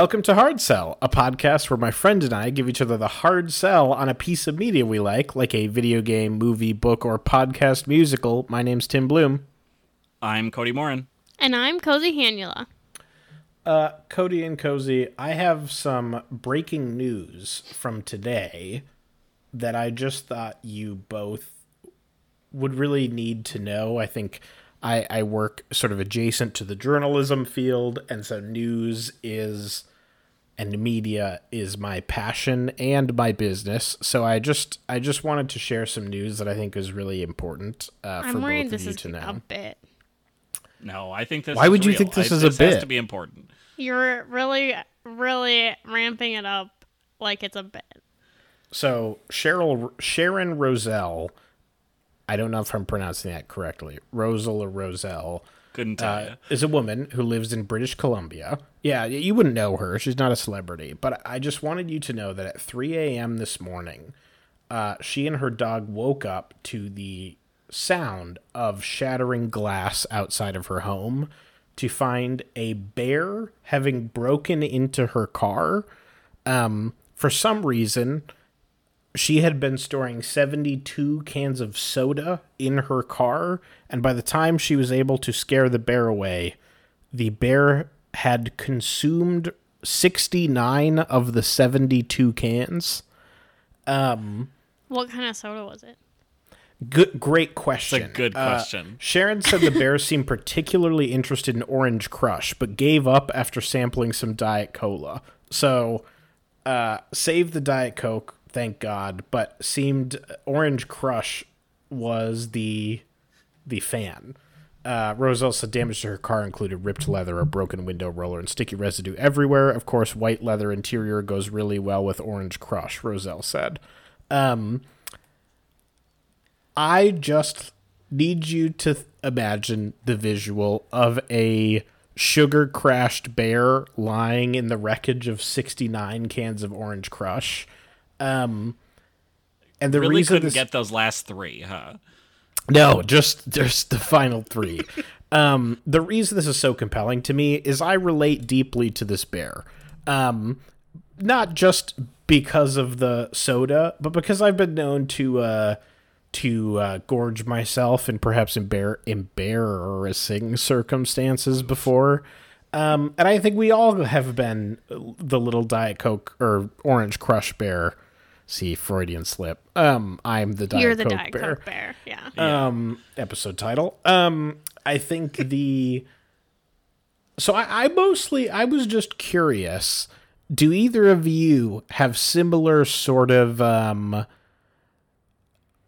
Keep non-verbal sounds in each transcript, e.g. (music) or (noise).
Welcome to Hard Sell, a podcast where my friend and I give each other the hard sell on a piece of media we like, like a video game, movie, book, or podcast musical. My name's Tim Bloom. I'm Cody Morin. And I'm Cozy Hanula. Uh, Cody and Cozy, I have some breaking news from today that I just thought you both would really need to know. I think I, I work sort of adjacent to the journalism field, and so news is and media is my passion and my business. So I just I just wanted to share some news that I think is really important uh, for I'm worried both this of you is to a know. bit. No, I think this. Why is would you real. think this I- is a this has bit? to be important. You're really, really ramping it up like it's a bit. So Cheryl Sharon Roselle, I don't know if I'm pronouncing that correctly. Rosal or Roselle Couldn't tell uh, you. is a woman who lives in British Columbia. Yeah, you wouldn't know her. She's not a celebrity. But I just wanted you to know that at 3 a.m. this morning, uh, she and her dog woke up to the sound of shattering glass outside of her home to find a bear having broken into her car. Um, for some reason, she had been storing 72 cans of soda in her car, and by the time she was able to scare the bear away, the bear had consumed 69 of the 72 cans. Um, What kind of soda was it? Good, great question. good Uh, question. Sharon said the bear (laughs) seemed particularly interested in Orange Crush, but gave up after sampling some Diet Cola. So, uh, saved the Diet Coke, thank God, but seemed Orange Crush was the the fan. Uh, Roselle said damage to her car included ripped leather, a broken window roller, and sticky residue everywhere. Of course, white leather interior goes really well with Orange Crush, Roselle said. Um, I just need you to th- imagine the visual of a sugar crashed bear lying in the wreckage of 69 cans of Orange Crush. Um, and the Really reason couldn't this, get those last three, huh? no, just just the final three. (laughs) um, the reason this is so compelling to me is I relate deeply to this bear. Um, not just because of the soda, but because I've been known to uh, to uh, gorge myself in perhaps embar- embarrassing circumstances before. Um, and I think we all have been the little Diet Coke or Orange Crush bear. See, Freudian slip. Um, I'm the Diet You're the Coke Diet bear Coke bear. Yeah. um episode title um i think the so I, I mostly i was just curious do either of you have similar sort of um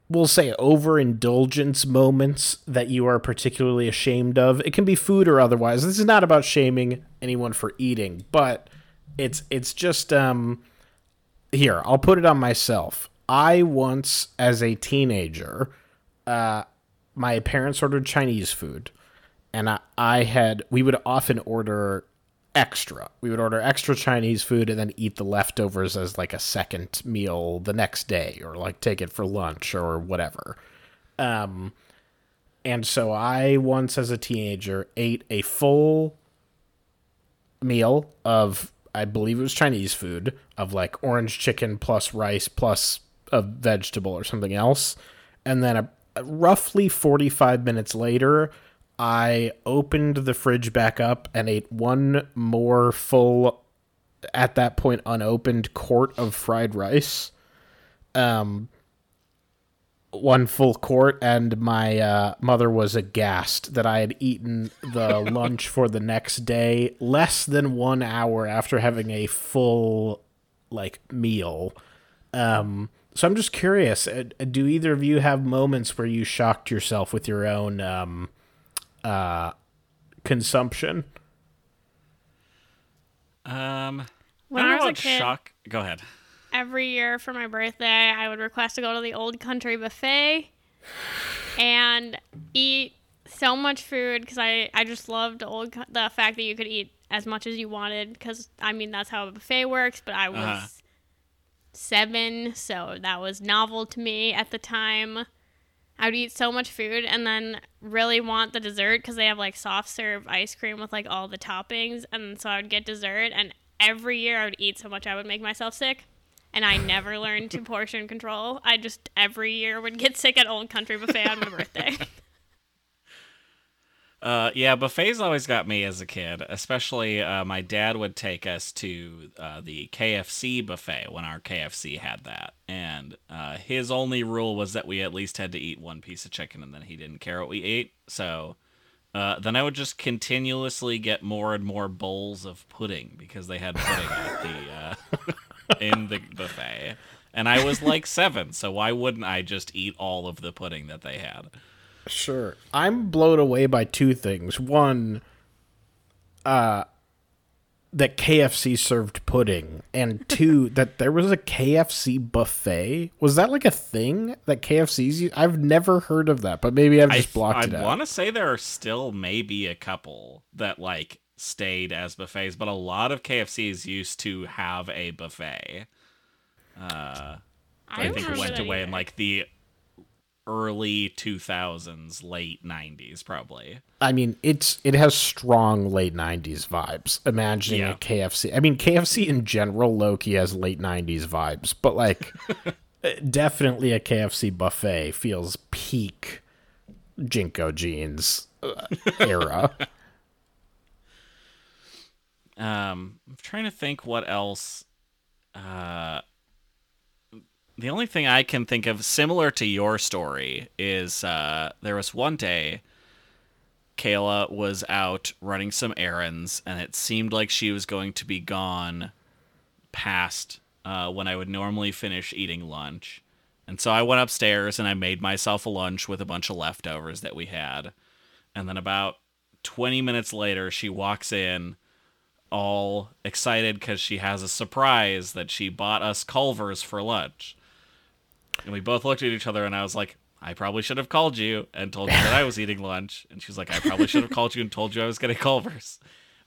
we'll say overindulgence moments that you are particularly ashamed of it can be food or otherwise this is not about shaming anyone for eating but it's it's just um here i'll put it on myself. I once as a teenager uh my parents ordered chinese food and I, I had we would often order extra. We would order extra chinese food and then eat the leftovers as like a second meal the next day or like take it for lunch or whatever. Um and so i once as a teenager ate a full meal of I believe it was Chinese food of like orange chicken plus rice plus a vegetable or something else, and then a, roughly forty five minutes later, I opened the fridge back up and ate one more full, at that point unopened quart of fried rice. Um, one full court, and my uh, mother was aghast that I had eaten the (laughs) lunch for the next day less than one hour after having a full like meal. Um, so I'm just curious: uh, do either of you have moments where you shocked yourself with your own um, uh, consumption? Um, When I I was a kid- shock. Go ahead. Every year for my birthday, I would request to go to the Old Country Buffet and eat so much food because I, I just loved old the fact that you could eat as much as you wanted because I mean that's how a buffet works. But I was Uh-huh. seven, so that was novel to me at the time. I would eat so much food and then really want the dessert because they have like soft serve ice cream with like all the toppings, and so I would get dessert and every year I would eat so much I would make myself sick. And I never learned to portion control. I just every year would get sick at Old Country Buffet on my birthday. (laughs) (laughs) Uh, yeah, buffets always got me as a kid. Especially, uh, my dad would take us to uh, the KFC buffet when our KFC had that, and uh, his only rule was that we at least had to eat one piece of chicken, and then he didn't care what we ate. So uh, then I would just continuously get more and more bowls of pudding because they had pudding at the uh, (laughs) in the buffet, and I was like seven, so why wouldn't I just eat all of the pudding that they had? Sure. I'm blown away by two things. One, uh, that KFC served pudding, and two, (laughs) that there was a KFC buffet. Was that like a thing that KFC's? I've never heard of that, but maybe I've just blocked I, it out. I want to say there are still maybe a couple that like stayed as buffets, but a lot of KFCs used to have a buffet. I, I, think remember went that away in like the early 2000s, late 90s, probably. I mean, it's it has strong late '90s vibes. Imagining Yeah. a KFC. I mean, KFC in general, Loki has late '90s vibes, but like, (laughs) definitely a KFC buffet feels peak JNCO jeans uh, era. (laughs) Um, I'm trying to think what else. Uh, the only thing I can think of similar to your story is uh, there was one day Kayla was out running some errands, and it seemed like she was going to be gone past uh, when I would normally finish eating lunch. And so I went upstairs and I made myself a lunch with a bunch of leftovers that we had. And then about 20 minutes later, she walks in all excited because she has a surprise that she bought us Culvers for lunch. And we both looked at each other, and I was like, I probably should have called you and told you that I was eating lunch. And she was like, I probably should have called you and told you I was getting Culvers.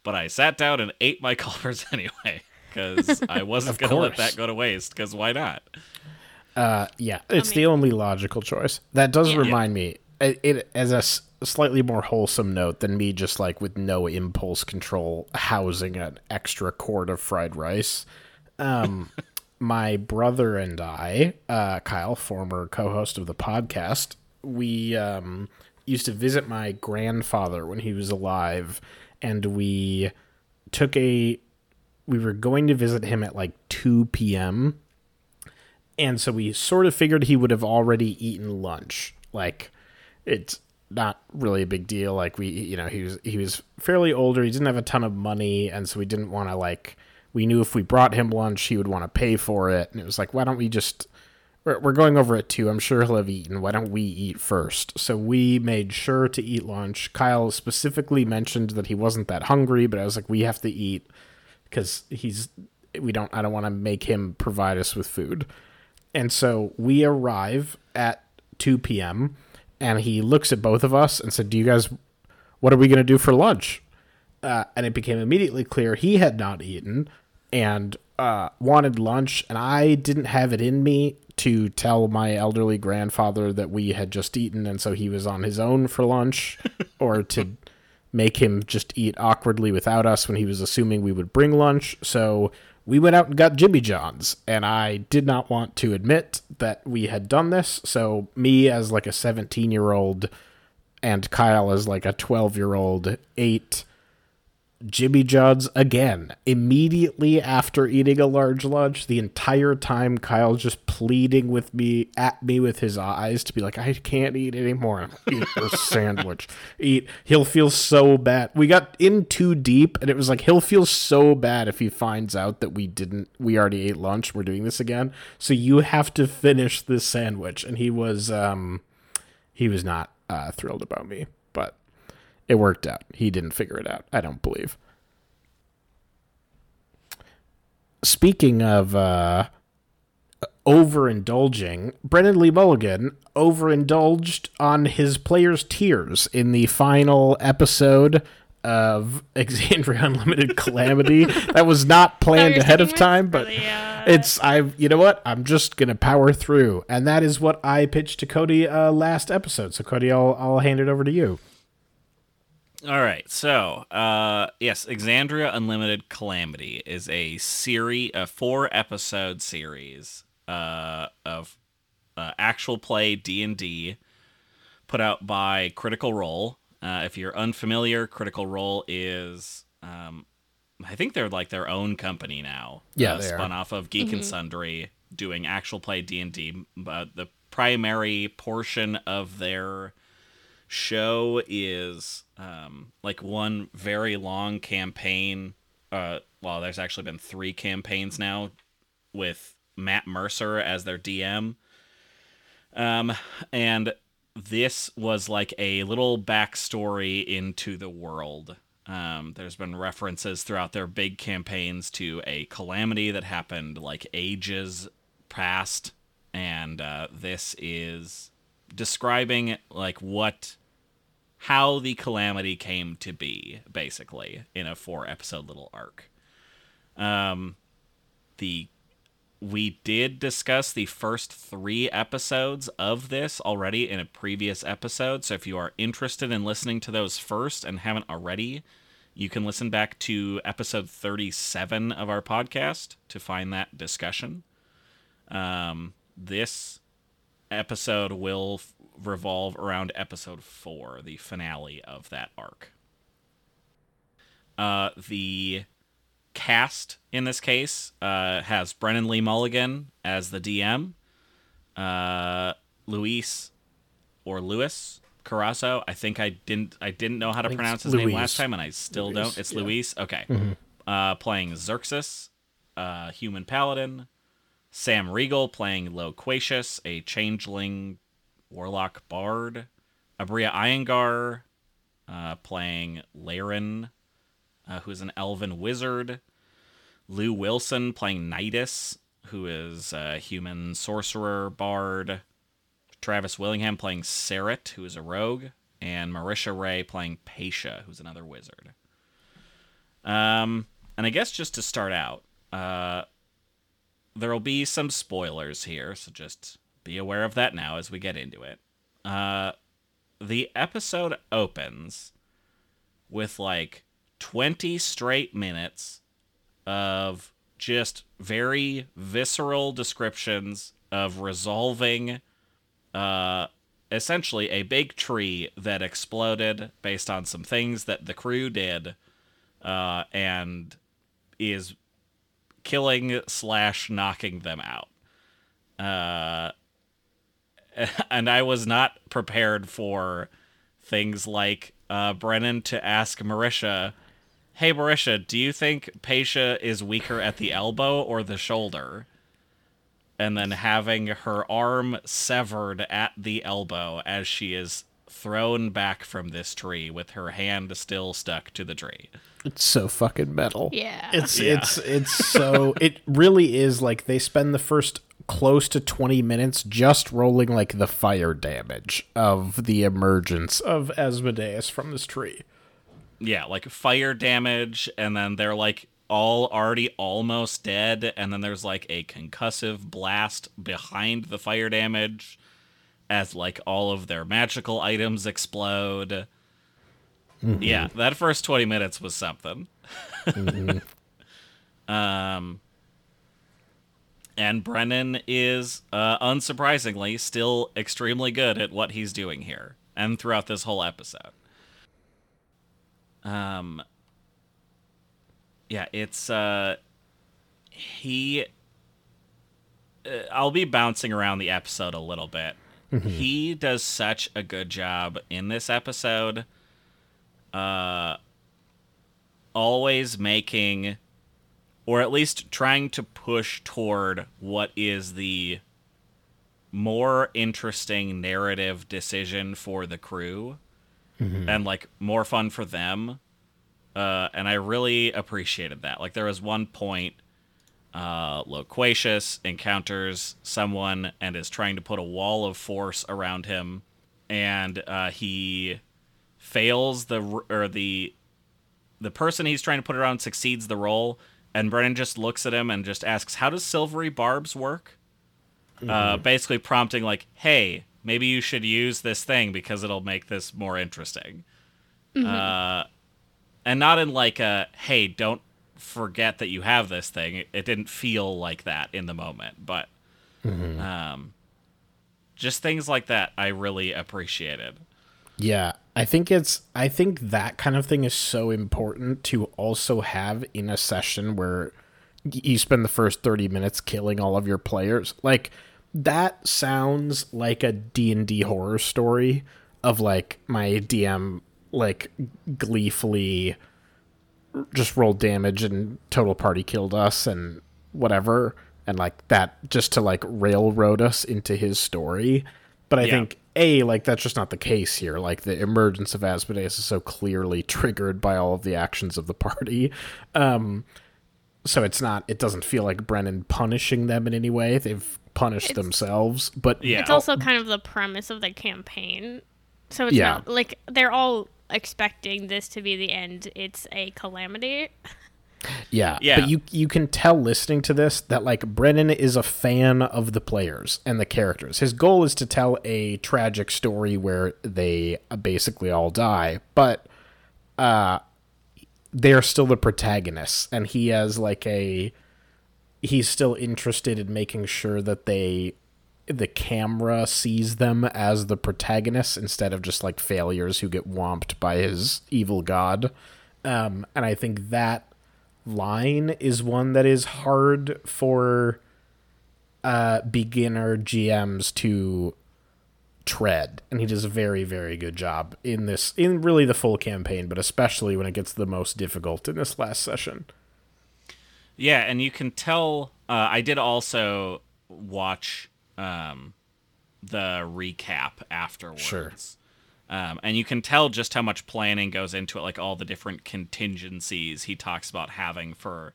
But I sat down and ate my (laughs) Culvers anyway because I wasn't going to let that go to waste because why not? Uh, yeah, it's the mean- only logical choice. That does Yeah. remind me, it, as a slightly more wholesome note than me just like with no impulse control housing an extra quart of fried rice. Um, (laughs) my brother and I, uh, Kyle, former co-host of the podcast, we um, used to visit my grandfather when he was alive, and we took a. We were going to visit him at like two p.m and so we sort of figured he would have already eaten lunch like it's not really a big deal. Like we you know he was he was fairly older. He didn't have a ton of money. And so we didn't want to like we knew if we brought him lunch he would want to pay for it. And it was like why don't we just we're, we're going over at two i'm sure he'll have eaten. Why don't we eat first? So we made sure to eat lunch. Kyle specifically mentioned that he wasn't that hungry but i was like we have to eat because he's we don't i don't want to make him provide us with food. And so we arrive at 2 p.m. and he looks at both of us and said, "Do you guys what are we going to do for lunch?" Uh, and it became immediately clear he had not eaten and uh, wanted lunch, and I didn't have it in me to tell my elderly grandfather that we had just eaten, and so he was on his own for lunch, (laughs) or to make him just eat awkwardly without us when he was assuming we would bring lunch. So we went out and got Jimmy John's, and I did not want to admit that we had done this. So me as like a 17 year old and Kyle as like a 12 year old ate Jimmy John's again immediately after eating a large lunch. The entire time, Kyle just pleading with me at me with his eyes to be like, "I can't eat anymore. Eat your (laughs) sandwich. Eat." He'll feel so bad. We got in too deep, and it was like he'll feel so bad if he finds out that we didn't. We already ate lunch. We're doing this again. So you have to finish this sandwich. And he was, um, he was not uh, thrilled about me, it worked out. He didn't figure it out. I don't believe. Speaking of uh, overindulging, Brennan Lee Mulligan overindulged on his players' tears in the final episode of (laughs) Exandria Unlimited Calamity. that was not (laughs) planned you're ahead of time, but the, uh, it's I've You know what? I'm just gonna power through, and that is what I pitched to Cody uh, last episode. So Cody, I'll I'll hand it over to you. All right, so uh, yes, Exandria Unlimited Calamity is a series, a four episode series uh, of uh, actual play D and D, put out by Critical Role. Uh, if you're unfamiliar, Critical Role is, um, I think they're like their own company now. Yeah, uh, they are. spun off of Geek and Sundry, doing actual play D and D. But the primary portion of their show is um, like one very long campaign. Uh, well, there's actually been three campaigns now with Matt Mercer as their DM. Um, and this was like a little backstory into the world. Um, there's been references throughout their big campaigns to a calamity that happened like ages past, and uh, this is describing like what how the calamity came to be, basically, in a four episode little arc. Um, the we did discuss the first three episodes of this already in a previous episode. So if you are interested in listening to those first and haven't already, you can listen back to episode 37 of our podcast to find that discussion. Um, this episode will revolve around episode four, the finale of that arc. Uh, the cast in this case uh, has Brennan Lee Mulligan as the DM, uh, Luis or Lewis Carazo. I think I didn't I didn't know how to pronounce his name last time, and I still Luis, don't. It's yeah. Luis. Okay. Uh, playing Zerxus, uh, human paladin. Sam Riegel playing Loquatius, a changeling warlock bard. Aabria Iyengar uh, playing Laerryn, uh, who's an elven wizard. Lou Wilson playing Nydas, who is a human sorcerer bard. Travis Willingham playing Cerrit, who is a rogue. And Marisha Ray playing Paisha, who's another wizard. Um, and I guess just to start out, uh, there'll be some spoilers here, so just be aware of that now as we get into it. Uh, the episode opens with like 20 straight minutes of just very visceral descriptions of resolving uh essentially a big tree that exploded based on some things that the crew did uh and is killing slash knocking them out uh (laughs) and i was not prepared for things like uh brennan to ask marisha hey marisha do you think Paisha is weaker at the elbow or the shoulder and then having her arm severed at the elbow as she is thrown back from this tree with her hand still stuck to the tree It's so fucking metal. Yeah. It's Yeah. it's it's so it really is like they spend the first close to 20 minutes just rolling like the fire damage of the emergence of Asmodeus from this tree. yeah, like fire damage, and then they're like all already almost dead, and then there's like a concussive blast behind the fire damage as like all of their magical items explode. Yeah, that first 20 minutes was something. (laughs) um and Brennan is uh unsurprisingly still extremely good at what he's doing here and throughout this whole episode. Um yeah, it's uh he uh, I'll be bouncing around the episode a little bit. He does such a good job in this episode uh always making or at least trying to push toward what is the more interesting narrative decision for the crew and like more fun for them uh, and I really appreciated that. Like there was one point, uh, Loquatius encounters someone and is trying to put a wall of force around him, and uh, he fails the or the the person he's trying to put around succeeds the roll, and Brennan just looks at him and just asks, "How does silvery barbs work?" Uh, basically prompting like, "Hey, maybe you should use this thing because it'll make this more interesting." uh, and not in like a hey, don't forget that you have this thing. It, it didn't feel like that in the moment, but um, just things like that I really appreciated. Yeah, I think it's I think that kind of thing is so important to also have in a session where you spend the first 30 minutes killing all of your players. Like that sounds like a D&D horror story of like my DM like gleefully just rolled damage and total party killed us and whatever and like that just to like railroad us into his story but i Yeah. think a like that's just not the case here like the emergence of asmodeus is so clearly (laughs) triggered by all of the actions of the party um so it's not it doesn't feel like brennan punishing them in any way they've punished themselves but Yeah. It's also kind of the premise of the campaign. So it's Yeah. not like they're all expecting this to be the end. It's a calamity. (laughs) Yeah, Yeah. But you you can tell listening to this that like Brennan is a fan of the players and the characters. His goal is to tell a tragic story where they basically all die, but uh they are still the protagonists and he has like a he's still interested in making sure that they the camera sees them as the protagonists instead of just like failures who get whomped by his evil god. Um, and I think that line is one that is hard for uh, beginner GMs to tread, and he does a very, very good job in this, in really the full campaign, but especially when it gets the most difficult in this last session. Yeah, and you can tell. Uh, I did also watch um, the recap afterwards. Sure. Um, and you can tell just how much planning goes into it, like all the different contingencies he talks about having for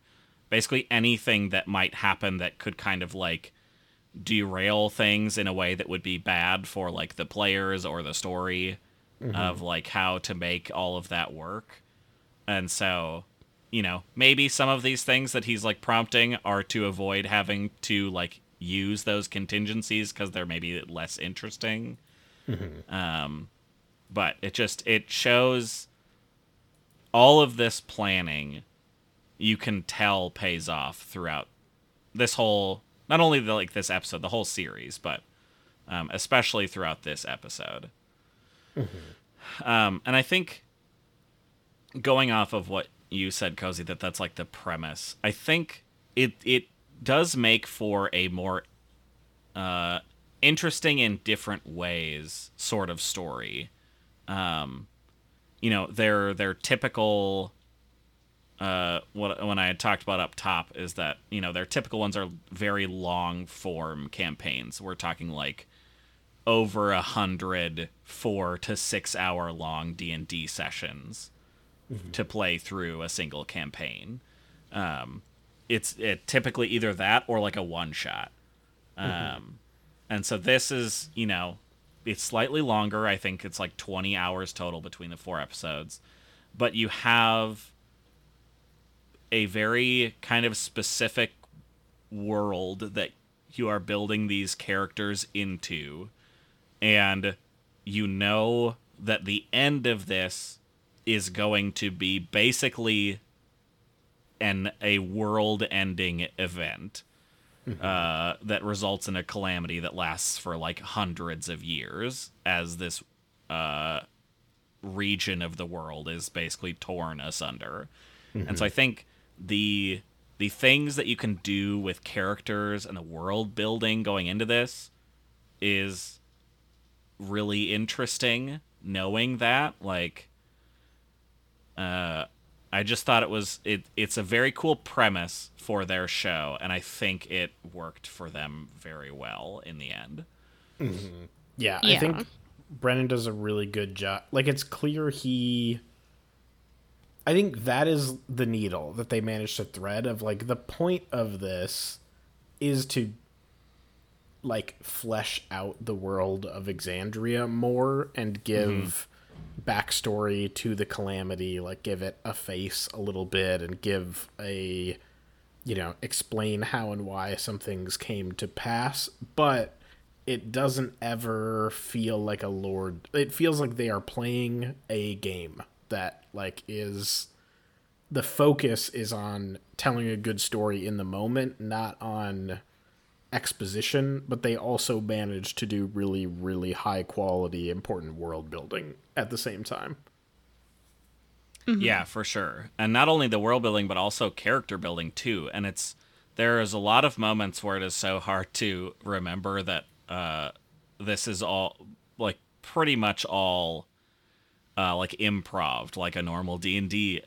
basically anything that might happen that could kind of like derail things in a way that would be bad for like the players or the story of like how to make all of that work. And so, you know, maybe some of these things that he's like prompting are to avoid having to like use those contingencies because they're maybe less interesting. Um, but it just it shows all of this planning you can tell pays off throughout this whole not only the, like this episode the whole series but um, especially throughout this episode. Um, and i think going off of what you said cozy that that's like the premise i think it it does make for a more uh, interesting in different ways sort of story um, you know their their typical uh, what when I had talked about up top is that you know their typical ones are very long form campaigns. We're talking like over a hundred four to six hour long D and D sessions to play through a single campaign. Um, it's it typically either that or like a one shot. Um, and so this is you know it's slightly longer. I think it's like 20 hours total between the four episodes. But you have a very kind of specific world that you are building these characters into. And you know that the end of this is going to be basically an a world ending event uh, that results in a calamity that lasts for like hundreds of years as this uh, region of the world is basically torn asunder. And so I think the the things that you can do with characters and the world building going into this is really interesting knowing that like uh I just thought it was it it's a very cool premise for their show and I think it worked for them very well in the end. Mm-hmm. Yeah, I think Brennan does a really good job. Like it's clear he I think that is the needle that they managed to thread of like the point of this is to like flesh out the world of Exandria more and give mm-hmm. Backstory to the calamity, like give it a face a little bit and give a you know, explain how and why some things came to pass, but it doesn't ever feel like a lord. It feels like they are playing a game that like is the focus is on telling a good story in the moment, not on exposition, but they also manage to do really, really high quality, important world building at the same time. Yeah, for sure. And not only the world building, but also character building too. And it's there is a lot of moments where it is so hard to remember that uh, this is all like pretty much all uh, like improv, like a normal D and D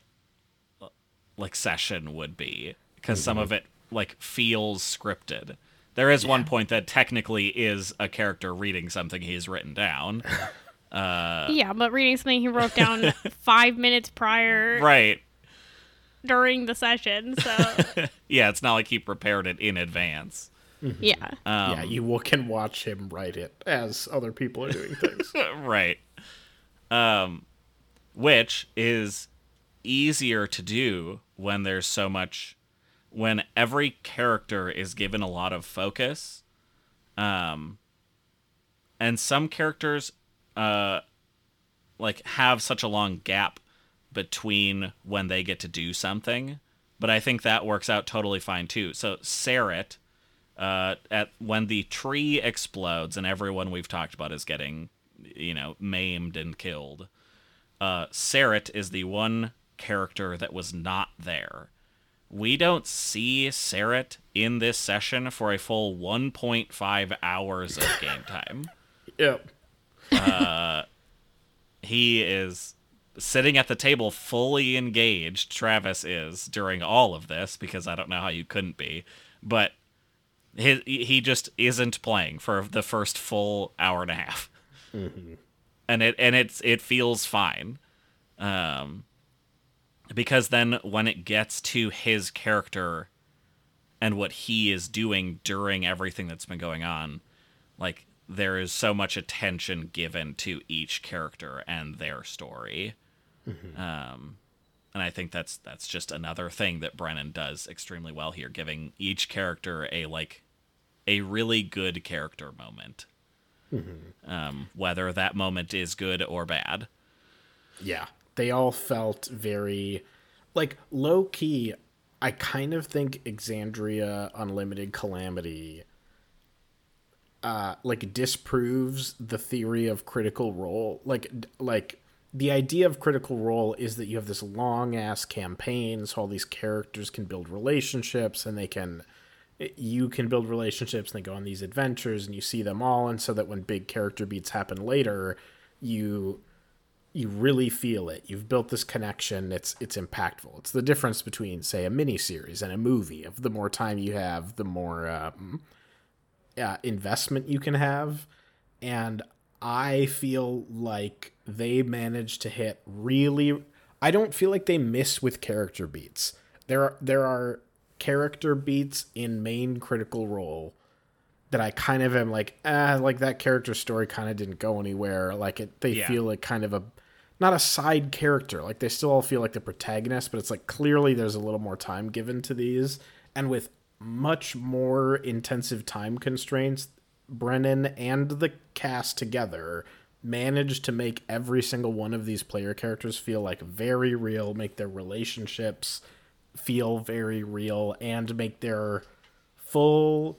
like session would be, because some of it like feels scripted. There is one point that technically is a character reading something he's written down. (laughs) yeah, but reading something he wrote down (laughs) five minutes prior right. during the session. So (laughs) Yeah, it's not like he prepared it in advance. yeah, Um, yeah, you will, can watch him write it as other people are doing things. right. Um, which is easier to do when there's so much, when every character is given a lot of focus. Um, and some characters, uh, like have such a long gap between when they get to do something, but I think that works out totally fine too. So Cerrit, uh, at when the tree explodes and everyone we've talked about is getting, you know, maimed and killed. Uh, is the one character that was not there. We don't see Cerrit in this session for a full 1.5 hours of game time. yep. he is sitting at the table fully engaged travis is during all of this because i don't know how you couldn't be but he, he just isn't playing for the first full hour and a half and it and it's it feels fine um because then when it gets to his character and what he is doing during everything that's been going on like there is so much attention given to each character and their story. Um and i think that's that's just another thing that brennan does extremely well here giving each character a like a really good character moment. Um whether that moment is good or bad. Yeah. They all felt very like low key. I kind of think Exandria Unlimited Calamity uh like disproves the theory of critical role. Like like the idea of critical role is that you have this long ass campaign so all these characters can build relationships and they can you can build relationships and they go on these adventures and you see them all and so that when big character beats happen later you you really feel it. You've built this connection. It's it's impactful. It's the difference between say a miniseries and a movie. Of the more time you have, the more um, uh, investment you can have. And I feel like they managed to hit really. I don't feel like they miss with character beats. There are there are character beats in main critical role that I kind of am like, ah, like that character story kind of didn't go anywhere. Like it, they Yeah. feel like kind of a, not a side character. Like they still all feel like the protagonist, but it's like clearly there's a little more time given to these, and with much more intensive time constraints, Brennan and the cast together managed to make every single one of these player characters feel like very real, make their relationships feel very real, and make their full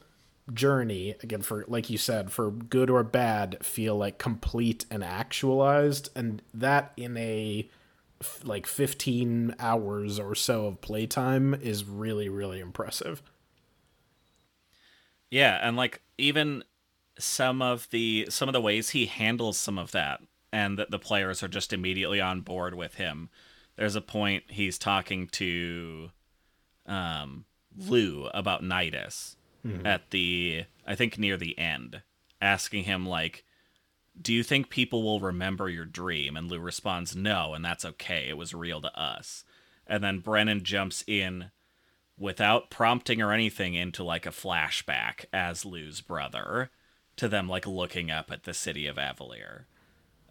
journey again for like you said for good or bad feel like complete and actualized and that in a like 15 hours or so of playtime is really really impressive Yeah, and like even some of the some of the ways he handles some of that and that the players are just immediately on board with him. There's a point he's talking to um Lou about Nydas at the I think near the end, asking him like do you think people will remember your dream? And Lou responds, No, and that's okay. It was real to us. And then Brennan jumps in without prompting or anything into like a flashback as Lou's brother to them like looking up at the city of Avalir.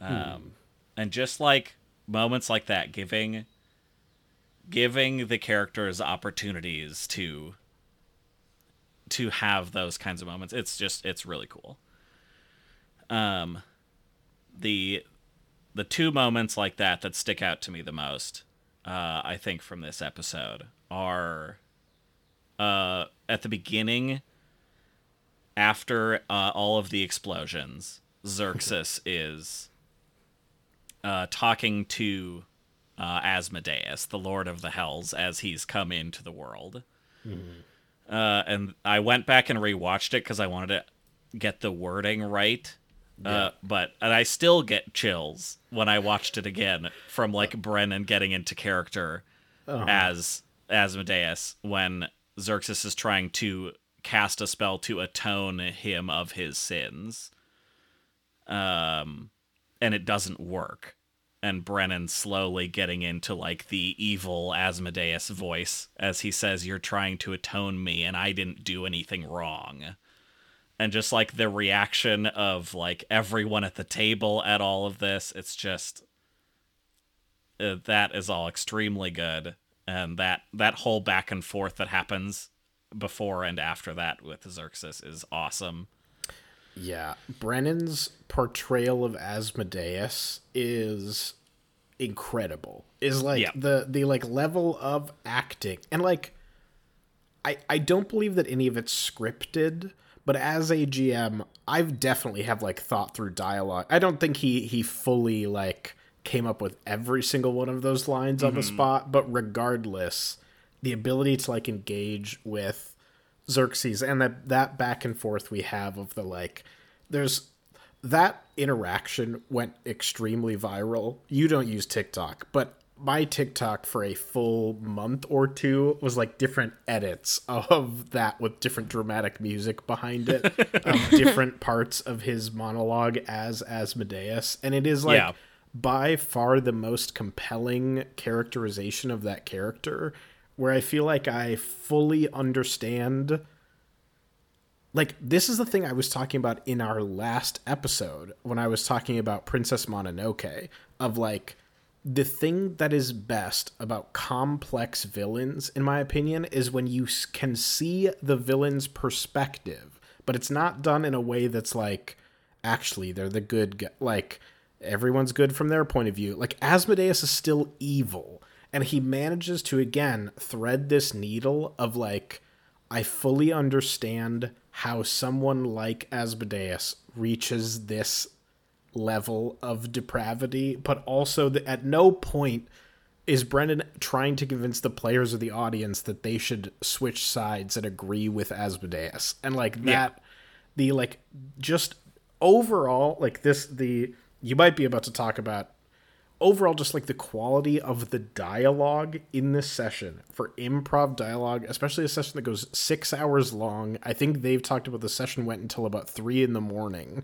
Um, and just like moments like that giving giving the characters opportunities to to have those kinds of moments. It's just it's really cool. Um the the two moments like that that stick out to me the most, uh, I think, from this episode are uh, at the beginning, after uh, all of the explosions, Zerxus (laughs) is uh, talking to uh, Asmodeus, the Lord of the Hells, as he's come into the world. Uh, and I went back and rewatched it because I wanted to get the wording right. Uh, but and I still get chills when I watched it again from like Brennan getting into character as Asmodeus when Zerxus is trying to cast a spell to atone him of his sins. Um, and it doesn't work. And Brennan slowly getting into like the evil Asmodeus voice as he says, You're trying to atone me, and I didn't do anything wrong. And just like the reaction of like everyone at the table at all of this, it's just uh, that is all extremely good. And that that whole back and forth that happens before and after that with Zerxus is awesome. Yeah, Brennan's portrayal of Asmodeus is incredible. Is like Yeah. the the like level of acting and like I I don't believe that any of it's scripted, but as a GM, I've definitely have like thought through dialogue. I don't think he he fully like came up with every single one of those lines on the mm-hmm. spot, but regardless, the ability to like engage with Zerxus and that that back and forth we have of the like there's that interaction went extremely viral. You don't use TikTok, but my TikTok for a full month or two was like different edits of that with different dramatic music behind it, of (laughs) different parts of his monologue as Asmodeus, and it is like Yeah. by far the most compelling characterization of that character where I feel like I fully understand like this is the thing I was talking about in our last episode when I was talking about Princess Mononoke of like the thing that is best about complex villains in my opinion is when you can see the villain's perspective but it's not done in a way that's like actually they're the good like everyone's good from their point of view. Like Asmodeus is still evil and he manages to again thread this needle of like I fully understand how someone like Asmodeus reaches this level of depravity, but also that at no point is Brendan trying to convince the players or the audience that they should switch sides and agree with Asmodeus. And like that the like just overall like this the you might be about to talk about overall just like the quality of the dialogue in this session for improv dialogue especially a session that goes six hours long i think they've talked about the session went until about three in the morning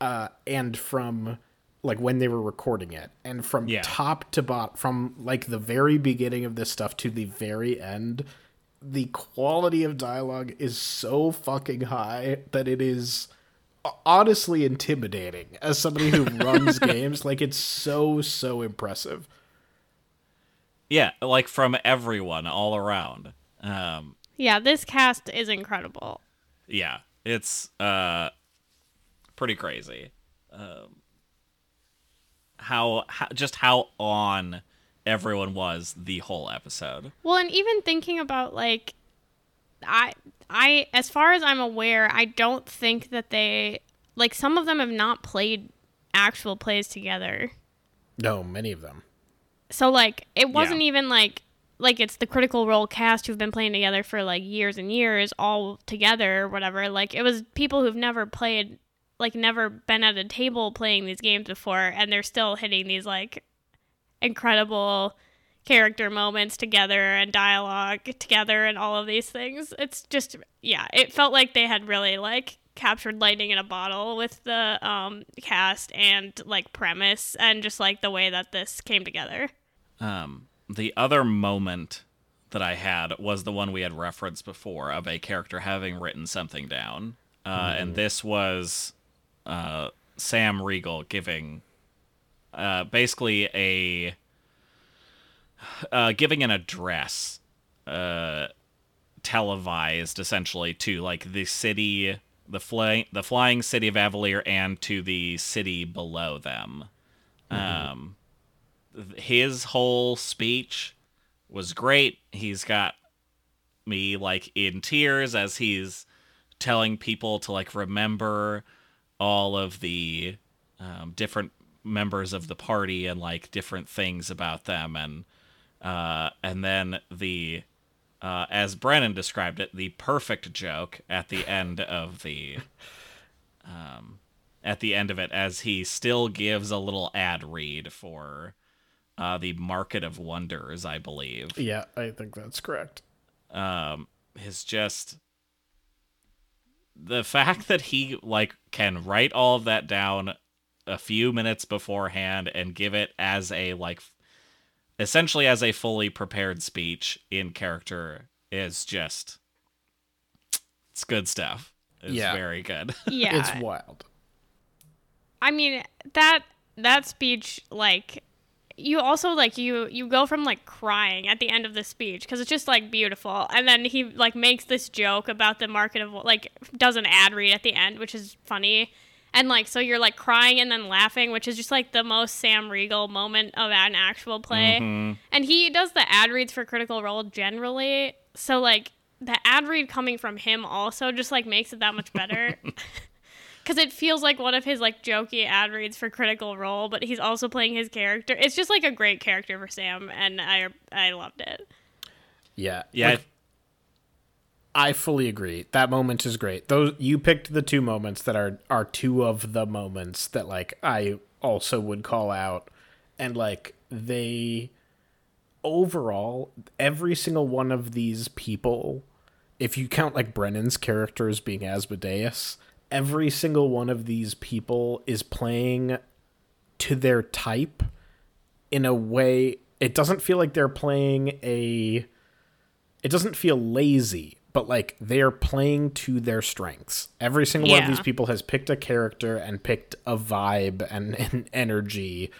uh, and from like when they were recording it and from Yeah. top to bottom from like the very beginning of this stuff to the very end the quality of dialogue is so fucking high that it is honestly intimidating as somebody who (laughs) runs games like it's so so impressive Yeah, like from everyone all around. Um, Yeah, this cast is incredible. yeah, it's uh pretty crazy. Um, how, how just how on everyone was the whole episode. Well, and even thinking about like I I as far as I'm aware, I don't think that they like some of them have not played actual plays together. no many of them So like it wasn't Yeah. even like like it's the critical role cast who've been playing together for like years and years all together or whatever. Like it was people who've never played like never been at a table playing these games before and they're still hitting these like incredible character moments together and dialogue together and all of these things. It's just yeah, it felt like they had really like captured lightning in a bottle with the um cast and like premise and just like the way that this came together. Um, the other moment that I had was the one we had referenced before of a character having written something down. Uh, And this was uh, Sam Riegel giving uh, basically a uh, giving an address uh, televised essentially to like the city the fly- the flying city of Avalir and to the city below them Um, his whole speech was great. He's got me like in tears as he's telling people to like remember all of the um, different members of the party and like different things about them and uh, and then the uh, as Brennan described it, the perfect joke at the end of the (laughs) um, at the end of it as he still gives a little ad read for uh, the Market of Wonders, I believe. Yeah, I think that's correct. Um, is just the fact that he like can write all of that down a few minutes beforehand and give it as a like essentially as a fully prepared speech in character is just it's good stuff. It's Yeah. very good. (laughs) Yeah. It's wild. I mean that that speech like you also like you you go from like crying at the end of the speech because it's just like beautiful and then he like makes this joke about the market of like does an ad read at the end which is funny and like so you're like crying and then laughing which is just like the most Sam Riegel moment of an actual play mm-hmm. and he does the ad reads for critical role generally so like the ad read coming from him also just like makes it that much better (laughs) (laughs) because it feels like one of his like jokey ad reads for Critical Role, but he's also playing his character. It's just like a great character for Sam, and I I loved it. Yeah. Yeah, Like, I fully agree. That moment is great. Those you picked the two moments that are are two of the moments that like I also would call out and like they overall every single one of these people if you count like Brennan's character as being Asmodeus, every single one of these people is playing to their type in a way it doesn't feel like they're playing a it doesn't feel lazy, but like they're playing to their strengths. Every single one of these people has picked a character and picked a vibe and (laughs) an energy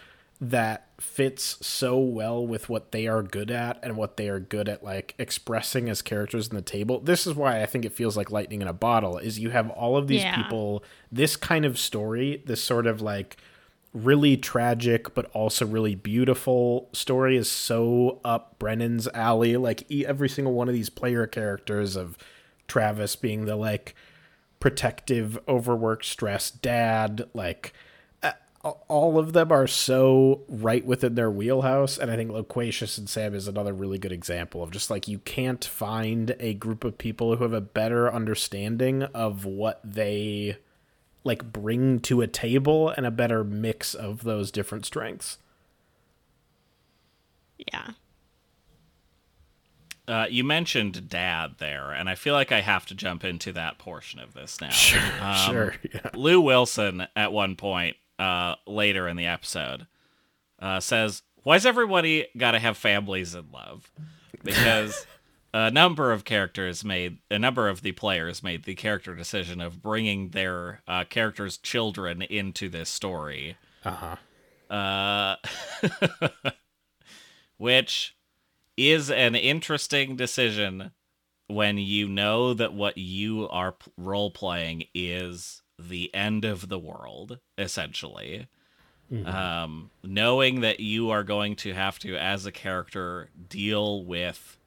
that fits so well with what they are good at and what they are good at like expressing as characters in the table. This is why I think it feels like lightning in a bottle is you have all of these Yeah. people this kind of story, this sort of like really tragic but also really beautiful story is so up Brennan's alley. Like every single one of these player characters of Travis being the like protective, overworked, stressed dad, like all of them are so right within their wheelhouse and i think Loquatius and sam is another really good example of just like you can't find a group of people who have a better understanding of what they like bring to a table and a better mix of those different strengths Yeah. Uh, you mentioned dad there, and I feel like I have to jump into that portion of this now. (laughs) Um, sure yeah Lou Wilson at one point uh, later in the episode uh, says, "Why's everybody got to have families in love?" Because (laughs) a number of characters made a number of the players made the character decision of bringing their uh, characters' children into this story, uh-huh. Uh, (laughs) which is an interesting decision when you know that what you are p- role playing is the end of the world, essentially. Um, knowing that you are going to have to, as a character, deal with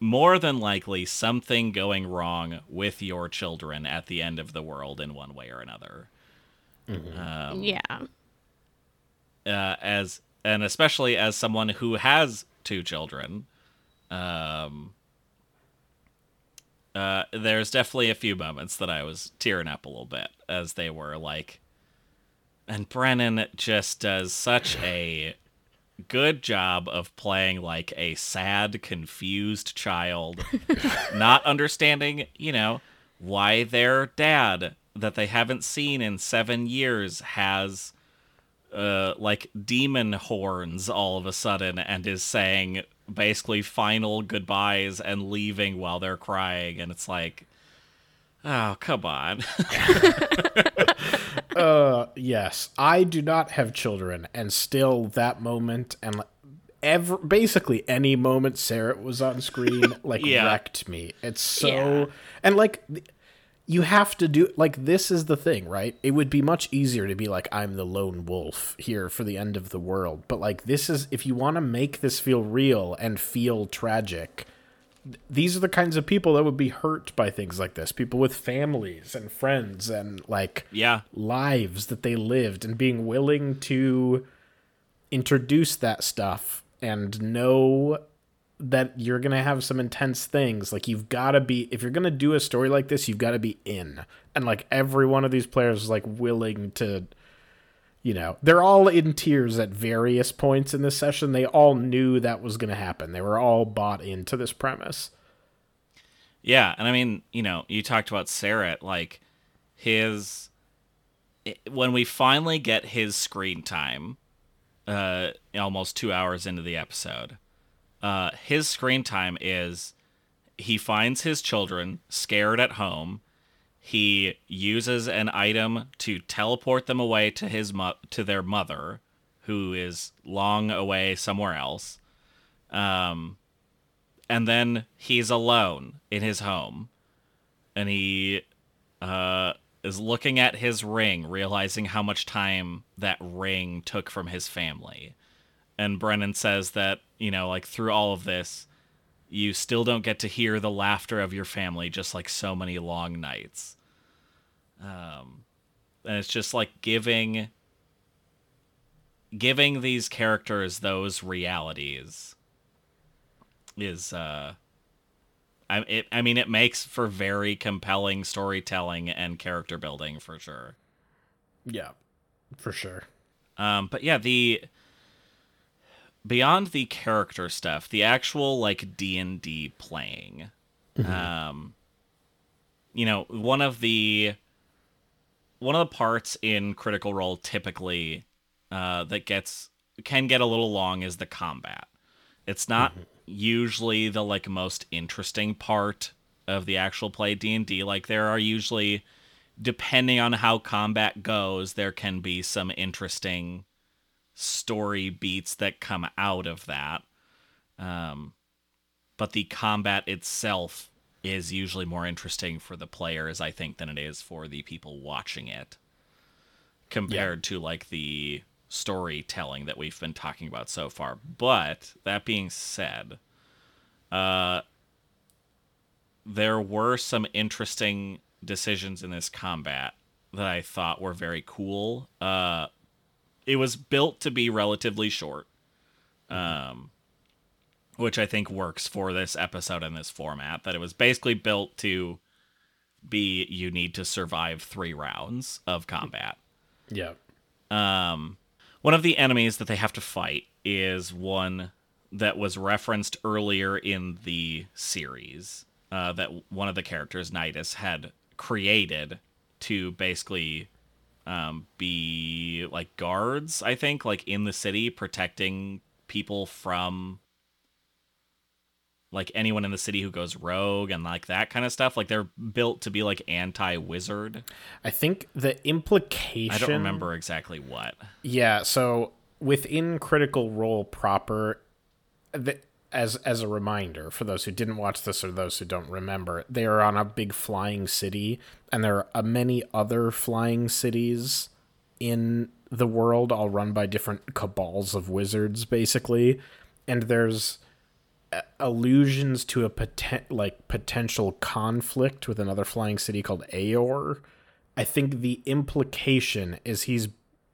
more than likely something going wrong with your children at the end of the world in one way or another. Um, yeah. uh, as and especially as someone who has two children, um, uh, there's definitely a few moments that I was tearing up a little bit as they were like, and Brennan just does such a good job of playing like a sad, confused child, (laughs) not understanding, you know, why their dad that they haven't seen in seven years has uh like demon horns all of a sudden and is saying basically final goodbyes and leaving while they're crying. And it's like oh come on (laughs) (laughs) uh yes i do not have children and still that moment and like, ever basically any moment Cerrit was on screen (laughs) like Yeah. wrecked me it's so Yeah. and like you have to do like this is the thing, right? It would be much easier to be like I'm the lone wolf here for the end of the world, but like this is if you want to make this feel real and feel tragic, these are the kinds of people that would be hurt by things like this. People with families and friends and like Yeah. lives that they lived and being willing to introduce that stuff and know that you're going to have some intense things like you've got to be if you're going to do a story like this you've got to be in and like every one of these players is like willing to you know they're all in tears at various points in this session they all knew that was going to happen they were all bought into this premise Yeah, and I mean, you know, you talked about Cerrit, like his when we finally get his screen time, uh, almost two hours into the episode, uh, his screen time is he finds his children scared at home. He uses an item to teleport them away to his mo- to their mother, who is long away somewhere else. Um, and then he's alone in his home. And he uh, is looking at his ring realizing how much time that ring took from his family. And brennan says that you know like through all of this you still don't get to hear the laughter of your family just like so many long nights um, and it's just like giving giving these characters those realities is uh I it I mean it makes for very compelling storytelling and character building for sure. yeah for sure Um but yeah, the beyond the character stuff, the actual like D&D playing. Um you know, one of the one of the parts in Critical Role typically uh that gets can get a little long is the combat. It's not usually the like most interesting part of the actual play D&D. Like there are usually depending on how combat goes, there can be some interesting story beats that come out of that. Um, but the combat itself is usually more interesting for the players, I think, than it is for the people watching it. Compared to like the storytelling that we've been talking about so far. But that being said, uh, there were some interesting decisions in this combat that I thought were very cool. Uh, it was built to be relatively short, um, which I think works for this episode and this format. That it was basically built to be you need to survive three rounds of combat. yeah Um, one of the enemies that they have to fight is one that was referenced earlier in the series. Uh, that one of the characters, Nydas, had created to basically um, be like guards, I think, like in the city, protecting people from like anyone in the city who goes rogue and like that kind of stuff. Like they're built to be like anti wizard. i think the implication I don't remember exactly what. Yeah, so within Critical Role proper, the, as as a reminder for those who didn't watch this or those who don't remember, they are on a big flying city, and there are many other flying cities in the world, all run by different cabals of wizards, basically. And there's allusions to a poten- like potential conflict with another flying city called Aeor. I think the implication is he's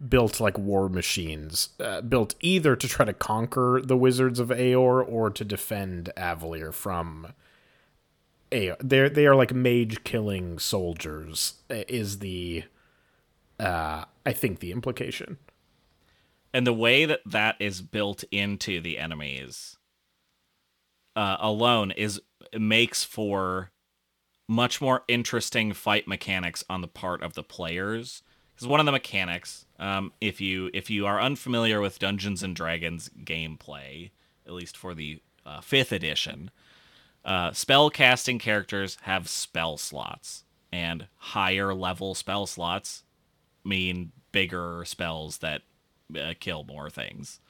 built like war machines, uh, built either to try to conquer the wizards of Aeor or to defend Avalir from Aeor. They're they are like mage killing soldiers. uh, Is the uh, I think the implication. and the way that that is built into the enemies uh, alone is makes for much more interesting fight mechanics on the part of the players because one of the mechanics um, if you if you are unfamiliar with dungeons and dragons gameplay at least for the uh, fifth edition uh, spell casting characters have spell slots and higher level spell slots mean bigger spells that uh, kill more things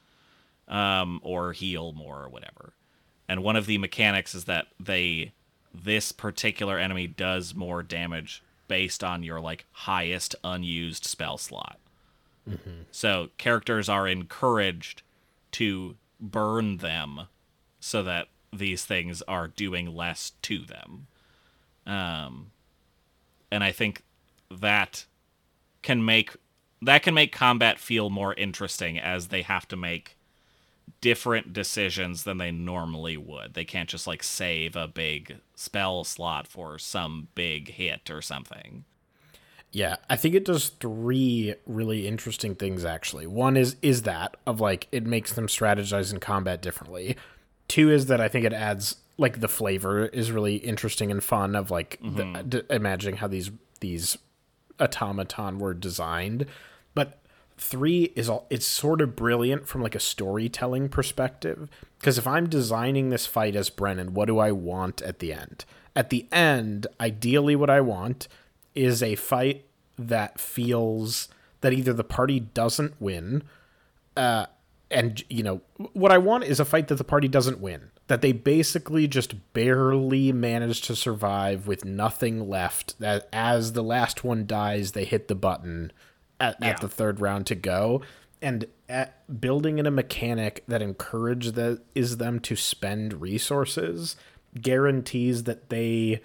um, or heal more or whatever. And one of the mechanics is that they this particular enemy does more damage based on your like highest unused spell slot. So characters are encouraged to burn them so that these things are doing less to them. Um, and I think that can make that can make combat feel more interesting as they have to make different decisions than they normally would. They can't just like save a big spell slot for some big hit or something. Yeah, I think it does three really interesting things actually. One is is that of like it makes them strategize in combat differently. Two is that I think it adds like the flavor is really interesting and fun of like the, mm-hmm. d- imagining how these these automaton were designed. But three is all it's sort of brilliant from like a storytelling perspective because if I'm designing this fight as Brennan, what do I want at the end? At the end, ideally what I want is a fight that feels that either the party doesn't win uh, and you know what I want is a fight that the party doesn't win. That they basically just barely manage to survive with nothing left. That as the last one dies, they hit the button at, Yeah. at the third round to go. And at building in a mechanic that encourage that is them to spend resources guarantees that they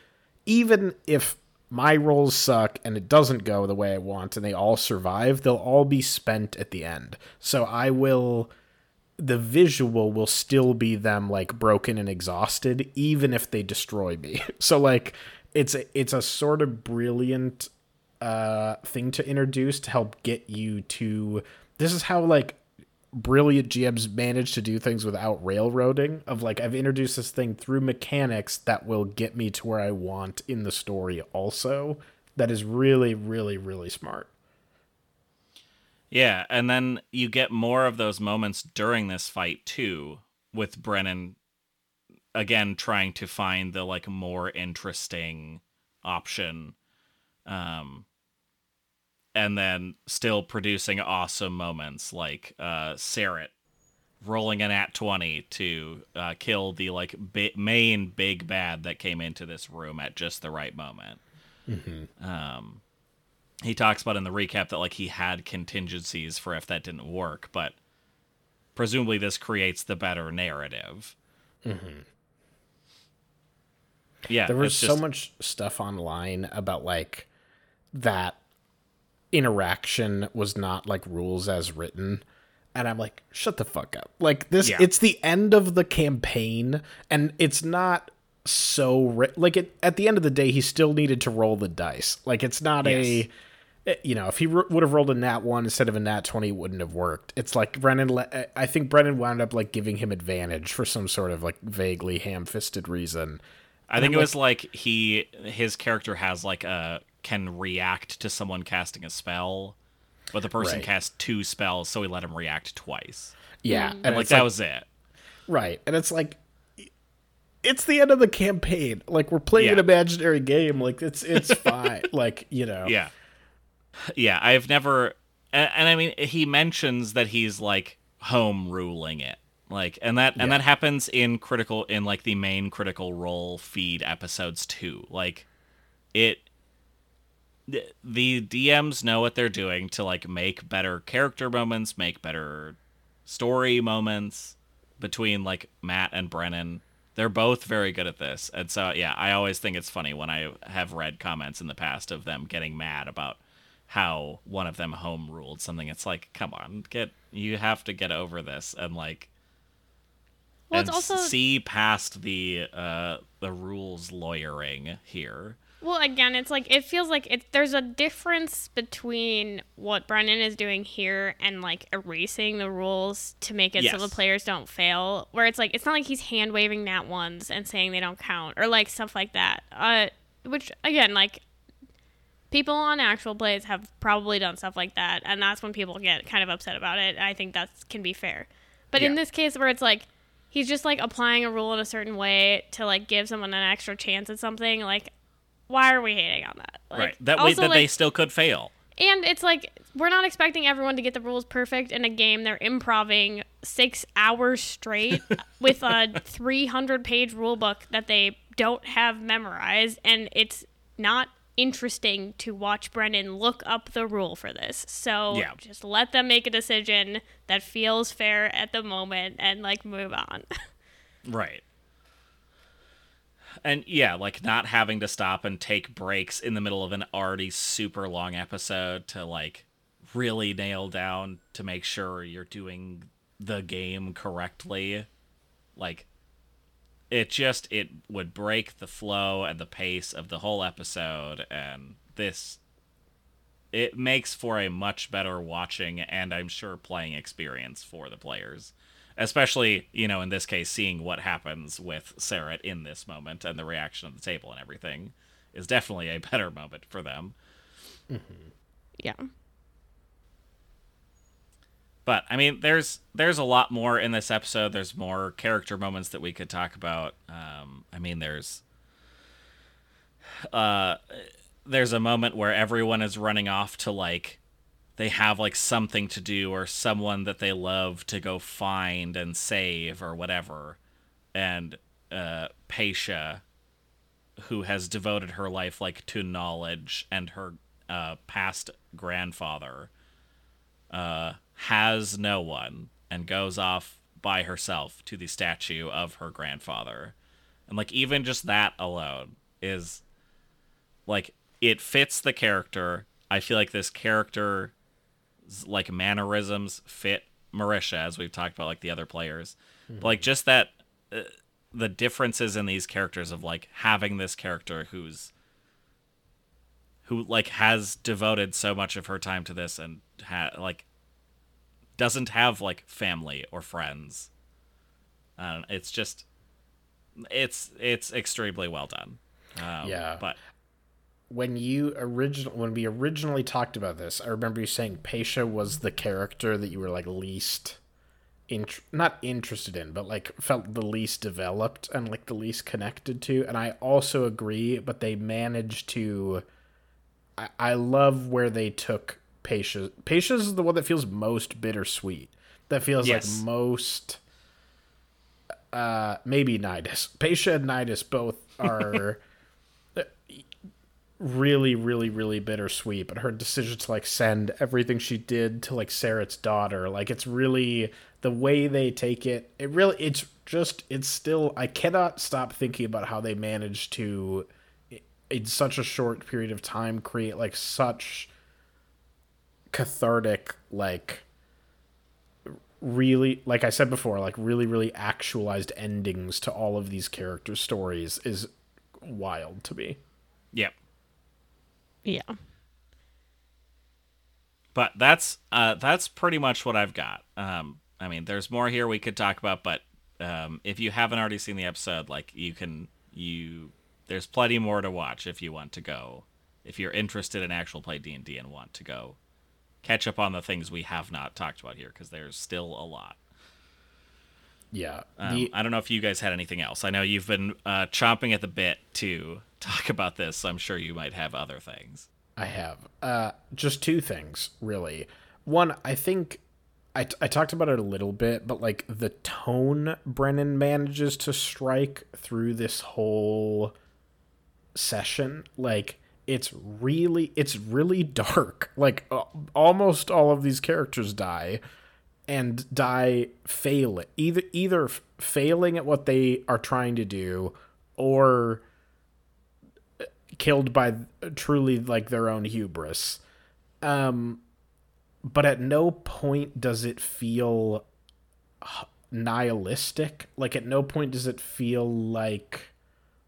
even if my rolls suck and it doesn't go the way I want and they all survive, they'll all be spent at the end. So I will the visual will still be them like broken and exhausted even if they destroy me. (laughs) So like it's a, it's a sort of brilliant uh thing to introduce to help get you to this is how like brilliant GMs manage to do things without railroading of like I've introduced this thing through mechanics that will get me to where I want in the story also that is really really really smart. Yeah, and then you get more of those moments during this fight too, with Brennan again trying to find the like more interesting option. Um and then still producing awesome moments like uh Cerrit rolling an at 20 to uh, kill the like bi- main big bad that came into this room at just the right moment. Um he talks about in the recap that like he had contingencies for if that didn't work, but presumably this creates the better narrative. Yeah, There was it's so much stuff online about like that interaction was not like rules as written. And I'm like, shut the fuck up. Like this Yeah. it's the end of the campaign and it's not so ri- like it at the end of the day he still needed to roll the dice. Like it's not Yes. a you know, if he r- would have rolled a nat 1 instead of a nat 20 it wouldn't have worked. It's like Brennan le- eh, I think Brennan wound up like giving him advantage for some sort of like vaguely ham-fisted reason. I think it was like he his character has like a can react to someone casting a spell, but the person Right. cast two spells, so we let him react twice. Yeah, mm. And like it's that was it. Right. And it's like it's the end of the campaign. Like we're playing an imaginary game. Like it's it's (laughs) fine. like, you know. Yeah. Yeah, I've never and, and I mean he mentions that he's like home ruling it. Like and that and that happens in critical in like the main critical role feed episodes too. Like it the- DMs know what they're doing to like make better character moments, make better story moments between like Matt and Brennan. They're both very good at this. And so yeah, I always think it's funny when I have read comments in the past of them getting mad about how one of them home ruled something. It's like, come on, get you have to get over this and like Well, and it's also see past the uh the rules lawyering here. Well, again, it's like it feels like it. There's a difference between what Brennan is doing here and like erasing the rules to make it so the players don't fail. Where it's like it's not like he's hand waving that ones and saying they don't count or like stuff like that. Uh, which again, like people on actual plays have probably done stuff like that, and that's when people get kind of upset about it. I think that can be fair. But in this case, where it's like he's just like applying a rule in a certain way to like give someone an extra chance at something, like why are we hating on that? Like, right. That way also, that they still could fail. and it's like we're not expecting everyone to get the rules perfect in a game. They're improving six hours straight (laughs) with a 300 page rule book that they don't have memorized, and it's not interesting to watch Brennan look up the rule for this. So Yeah. just let them make a decision that feels fair at the moment and like move on. (laughs) Right. And yeah, like not having to stop and take breaks in the middle of an already super long episode to like really nail down to make sure you're doing the game correctly. Like it just it would break the flow and the pace of the whole episode and this it makes for a much better watching and I'm sure playing experience for the players especially you know in this case seeing what happens with Cerrit in this moment and the reaction of the table and everything is definitely a (laughs) better moment for them. yeah. But I mean, there's there's a lot more in this episode. There's more character moments that we could talk about. Um, I mean, there's uh, there's a moment where everyone is running off to like they have like something to do or someone that they love to go find and save or whatever, and uh, who has devoted her life like to knowledge and her uh, past grandfather uh, has no one and goes off by herself to the statue of her grandfather. And like even just that alone is like it fits the character. I feel like this character's like mannerisms fit Marisha as we've talked about like the other players. But, like just that uh, the differences in these characters of like having this character who's who like has devoted so much of her time to this and ha- like doesn't have like family or friends. Uh, it's just it's it's extremely well done. Um, Yeah. but when you original when we originally talked about this, I remember you saying Paisha was the character that you were like least int- not interested in, but like felt the least developed and like the least connected to. And I also agree, but they managed to. I, I love where they took Paisha. Paisha's the one that feels most bittersweet. That feels Yes. like most. Uh, maybe Nydas. Paisha and Nydas both (laughs) are really, really, really bittersweet. But her decision to like send everything she did to like Cerrit's daughter, like it's really the way they take it. It really, it's just, it's still. I cannot stop thinking about how they managed to, in such a short period of time, create like such cathartic, like really like i said before like really really actualized endings to all of these character stories is wild to me yep. But that's uh that's pretty much what I've got. Um I mean, there's more here we could talk about, but um if you haven't already seen the episode, like you can you there's plenty more to watch if you want to go. If you're interested in actual play D&D and want to go catch up on the things we have not talked about here because there's still a lot. Yeah Um, the, I don't know if you guys had anything else. I know you've been uh, chomping at the bit to (laughs) talk about this. So I'm sure you might have other things. I have. Uh, just two things, really. One, I think I, I talked about it a little bit, but like the tone Brennan manages to strike through this whole session, like it's really it's really dark. (laughs) Like uh, almost all of these characters die and die fail either either failing at what they are trying to do or killed by truly like their own hubris. Um, but at no point does it feel nihilistic. Like at no point does it feel like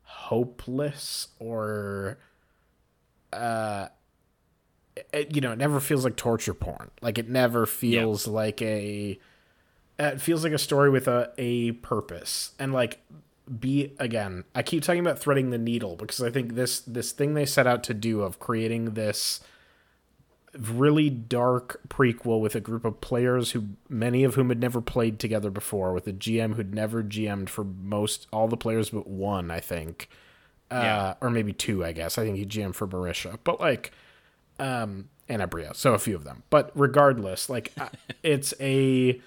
hopeless or uh it, you know, it never feels like torture porn. Like it never feels like a it feels like a story with a a purpose. And like be again, I keep talking about threading the needle because I think this this thing they set out to do of creating this really dark prequel with a group of players who many of whom had never played together before with a GM who'd never GM'd for most all the players but one, I think. Uh, Yeah. or maybe two, I guess. I think he GM'd for Marisha. But like um and Aabria, so a few of them. But regardless, like (laughs) it's a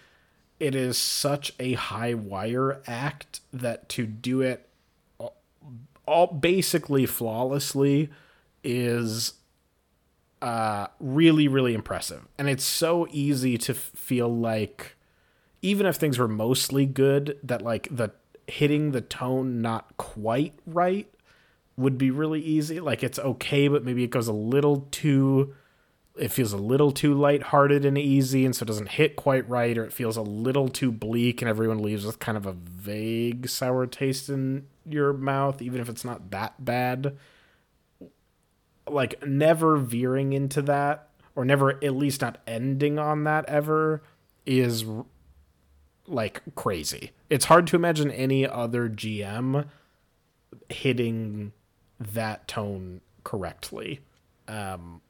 it is such a high wire act that to do it all, all basically flawlessly is uh, really, really impressive. And it's so easy to f- feel like, even if things were mostly good, that like the hitting the tone not quite right would be really easy. Like it's okay, but maybe it goes a little too. It feels a little too lighthearted and easy, and so it doesn't hit quite right, or it feels a little too bleak, and everyone leaves with kind of a vague sour taste in your mouth, even if it's not that bad like never veering into that or never at least not ending on that ever is like crazy. It's hard to imagine any other GM hitting that tone correctly. Um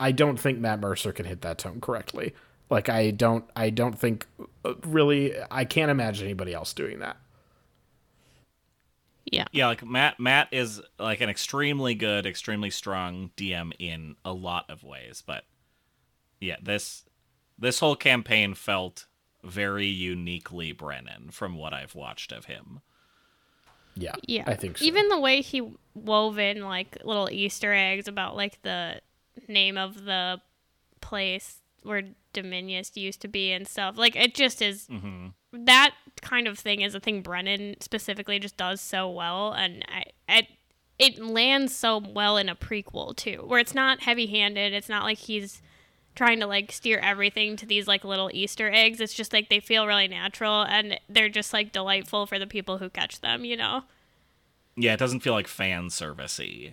I don't think Matt Mercer can hit that tone correctly. Like I don't I don't think uh, really I can't imagine anybody else doing that. Yeah. Yeah, like Matt Matt is like an extremely good, extremely strong DM in a lot of ways, but yeah, this this whole campaign felt very uniquely Brennan from what I've watched of him. Yeah. Yeah. I think so. Even the way he wove in like little Easter eggs about like the name of the place where Dominus used to be and stuff. Like it just is mm-hmm. that kind of thing is a thing Brennan specifically just does so well and I, I it lands so well in a prequel too, where it's not heavy handed, it's not like he's trying to like steer everything to these like little Easter eggs. It's just like they feel really natural and they're just like delightful for the people who catch them, you know? Yeah, it doesn't feel like fan servicey.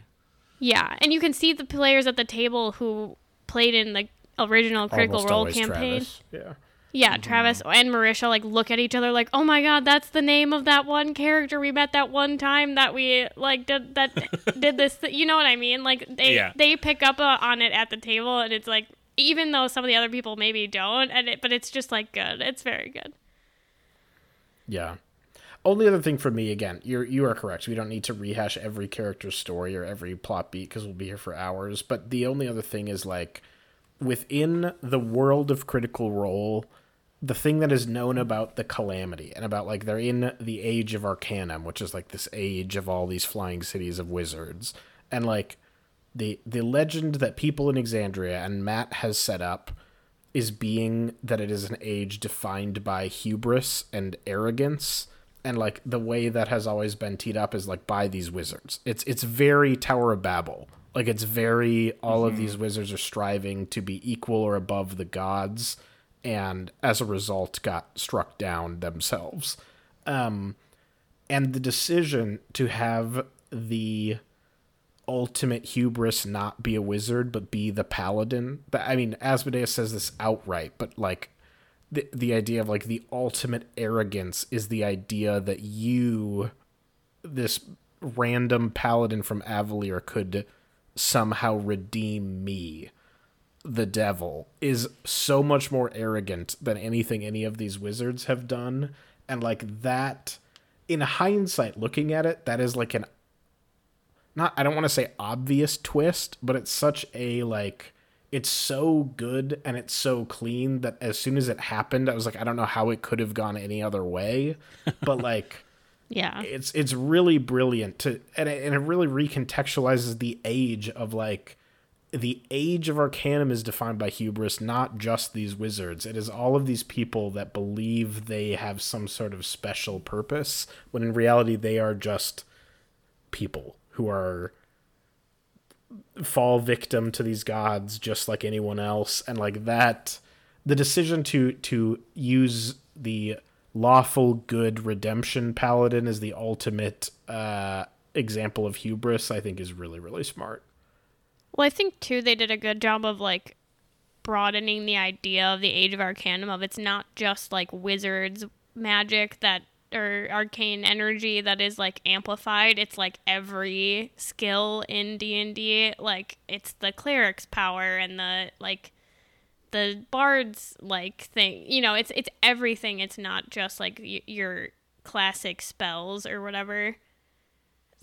Yeah, and you can see the players at the table who played in the original Critical Almost Role campaign. Travis. Yeah. Yeah, Travis and Marisha like look at each other like, "Oh my god, that's the name of that one character we met that one time that we like did that (laughs) did this." Th-. You know what I mean? Like they Yeah. they pick up uh, on it at the table, and it's like even though some of the other people maybe don't, and it, but it's just like good. It's very good. Yeah. Only other thing for me, again, you're you are correct. We don't need to rehash every character's story or every plot beat because we'll be here for hours. But the only other thing is like within the world of Critical Role, the thing that is known about the calamity and about like they're in the age of Arcanum, which is like this age of all these flying cities of wizards, and like the the legend that people in Exandria and Matt has set up is being that it is an age defined by hubris and arrogance and like the way that has always been teed up is like by these wizards. It's it's very tower of babel. Like it's very all of these wizards are striving to be equal or above the gods and as a result got struck down themselves. Um and the decision to have the ultimate hubris not be a wizard but be the paladin. I mean asmodeus says this outright but like the, the idea of like the ultimate arrogance is the idea that you this random paladin from Avalir could somehow redeem me the devil is so much more arrogant than anything any of these wizards have done. And like that in hindsight looking at it that is like an not I don't want to say obvious twist, but it's such a like it's so good and it's so clean that as soon as it happened, I was like, I don't know how it could have gone any other way, (laughs) but like Yeah. it's it's really brilliant to and it, and it really recontextualizes the age of like the age of arcanum is defined by hubris not just these wizards. It is all of these people that believe they have some sort of special purpose when in reality they are just people who are fall victim to these gods just like anyone else. And like that the decision to to use the lawful good redemption paladin as the ultimate uh example of hubris i think is really really smart. Well, I think too they did a good job of like broadening the idea of the Age of Arcanum of it's not just like wizards magic that or arcane energy that is like amplified. It's like every skill in D&D, like it's the cleric's power and the like the bard's like thing. You know, it's it's everything. It's not just like y- your classic spells or whatever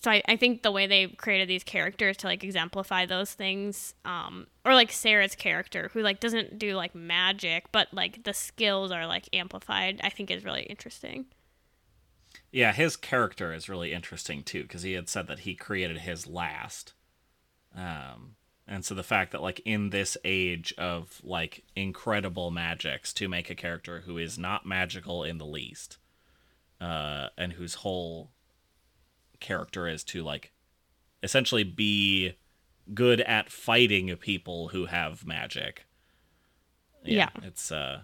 so I, I think the way they created these characters to like exemplify those things um or like Cerrit's character who like doesn't do like magic but like the skills are like amplified i think is really interesting Yeah, his character is really interesting too because he had said that he created his last. Um, and so the fact that like in this age of like incredible magics to make a character who is not magical in the least, uh, and whose whole character is to like essentially be good at fighting people who have magic. Yeah. It's uh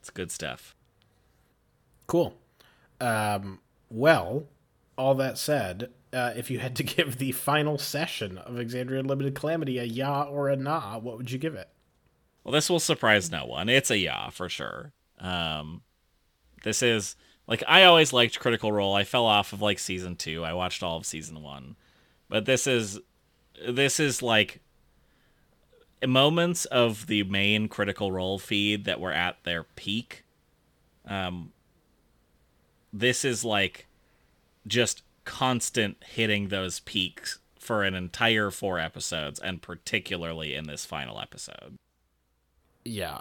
it's good stuff. Cool. Um, well, all that said, uh, if you had to (laughs) give the final session of Exandria Unlimited Calamity a ya or a nah, what would you give it? Well, this will surprise no one. It's a yeah for sure. Um, this is like I always liked Critical Role. I fell off of like season two. I watched all of season one, but this is this is like moments of the main Critical Role feed that were at their peak. Um, this is like just constant hitting those peaks for an entire four episodes, and particularly in this final episode. Yeah.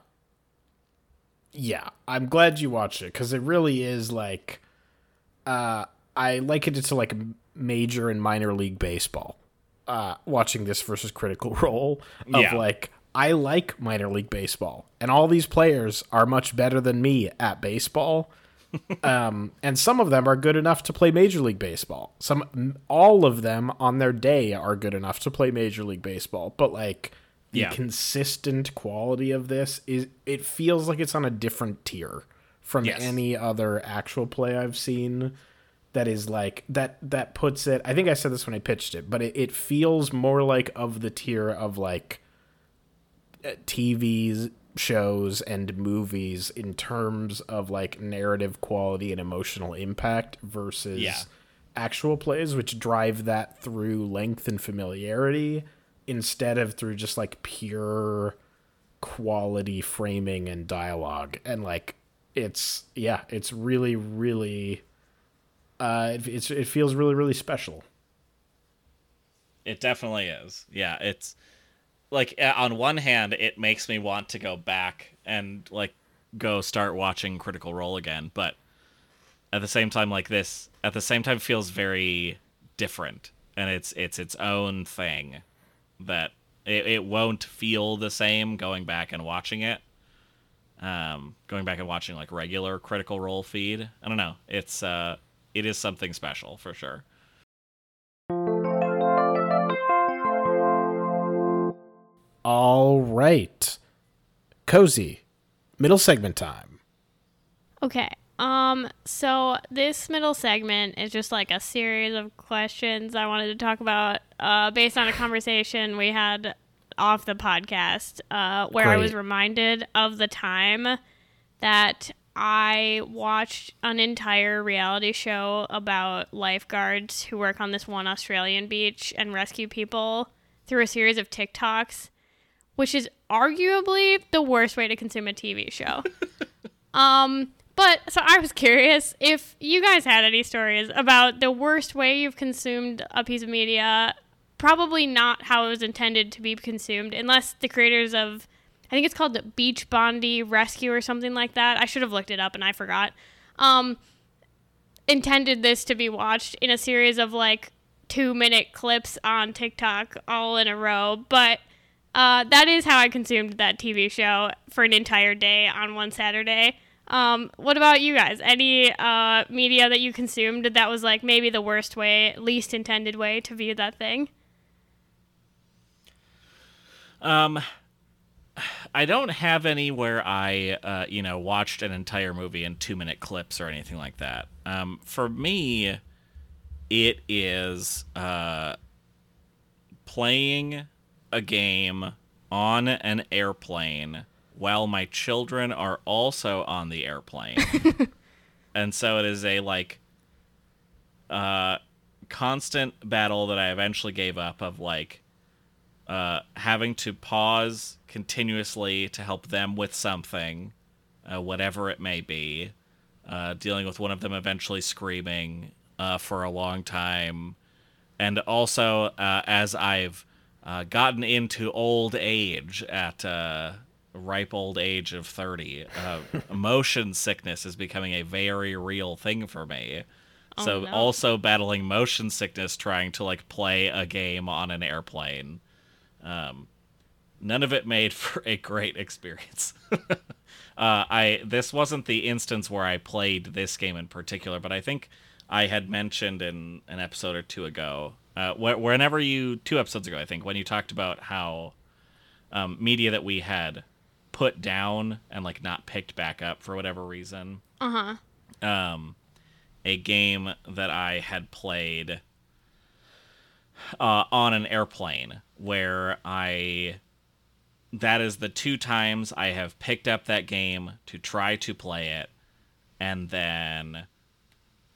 Yeah, I'm glad you watched it because it really is like, uh, I likened it to like major and minor league baseball. Uh, watching this versus Critical (laughs) Role of Yeah. like, I like minor league baseball, and all these players are much better than me at baseball. Um, and some of them are good enough to play Major League Baseball. Some, all of them on their day are good enough to play Major League Baseball. But like the Yeah. consistent quality of this is, it feels like it's on a different tier from Yes. any other actual play I've seen. That is like that. That puts it. I think I said this when I pitched it, but it, it feels more like of the tier of like uh, TVs shows and movies in terms of like narrative quality and emotional impact versus Yeah. actual plays which drive that through length and familiarity instead of through just like pure quality framing and dialogue and like it's yeah it's really really uh it, it's it feels really really special It definitely is. Yeah, it's like uh, on one hand, it makes me want to go back and like go start watching Critical Role again, but at the same time, like this, at the same time, feels very different, and it's it's its own thing that it, it won't feel the same going back and watching it. Um, going back and watching like regular Critical Role feed, I don't know. It's uh, it is something special for sure. All right. Cozy middle segment time. Okay. Um so this middle segment is just like a series of questions I wanted to talk about uh based on a conversation we had off the podcast uh where I was reminded of the time that I watched an entire reality show about lifeguards who work on this one Australian beach and rescue people through a series of TikToks, which is arguably the worst way to consume a TV show. (laughs) Um, but so I was curious if you guys had any stories about the worst way you've consumed a piece of media. Probably not how it was intended to be consumed, unless the creators of, I think it's called Beach Bondi Rescue or something like that. I should have looked it up and I forgot. Um, intended this to be watched in a series of like two minute clips on TikTok all in a row, but uh, that is how I consumed that TV show for an entire day on one Saturday. Um, what about you guys? Any uh, media that you consumed that was like maybe the worst way, least intended way to view that thing? Um, I don't have any where I, uh, you know, watched an entire movie in two minute clips or anything like that. Um, for me, it is uh, playing a game on an airplane while my children are also on the airplane. (laughs) and so it is a like uh constant battle that I eventually gave up of like uh, having to pause continuously to help them with something, uh, whatever it may be, uh, dealing with one of them eventually screaming uh, for a long time, and also uh, as I've uh, gotten into old age at uh, ripe old age of 30, uh, (laughs) motion sickness is becoming a very real thing for me. so no. also battling motion sickness trying to like play a game on an airplane. Um, none of it made (laughs) for a great experience. (laughs) uh, I this wasn't the instance where I played this game in particular, but I think I had mentioned in an episode or two ago, uh, wh- whenever you two episodes ago, I think when you talked about how um, media that we had put down and like not picked back up for whatever reason. Uh huh. Um, a game that I had played uh, on an airplane where I that is the two times I have picked up that game to try to play it and then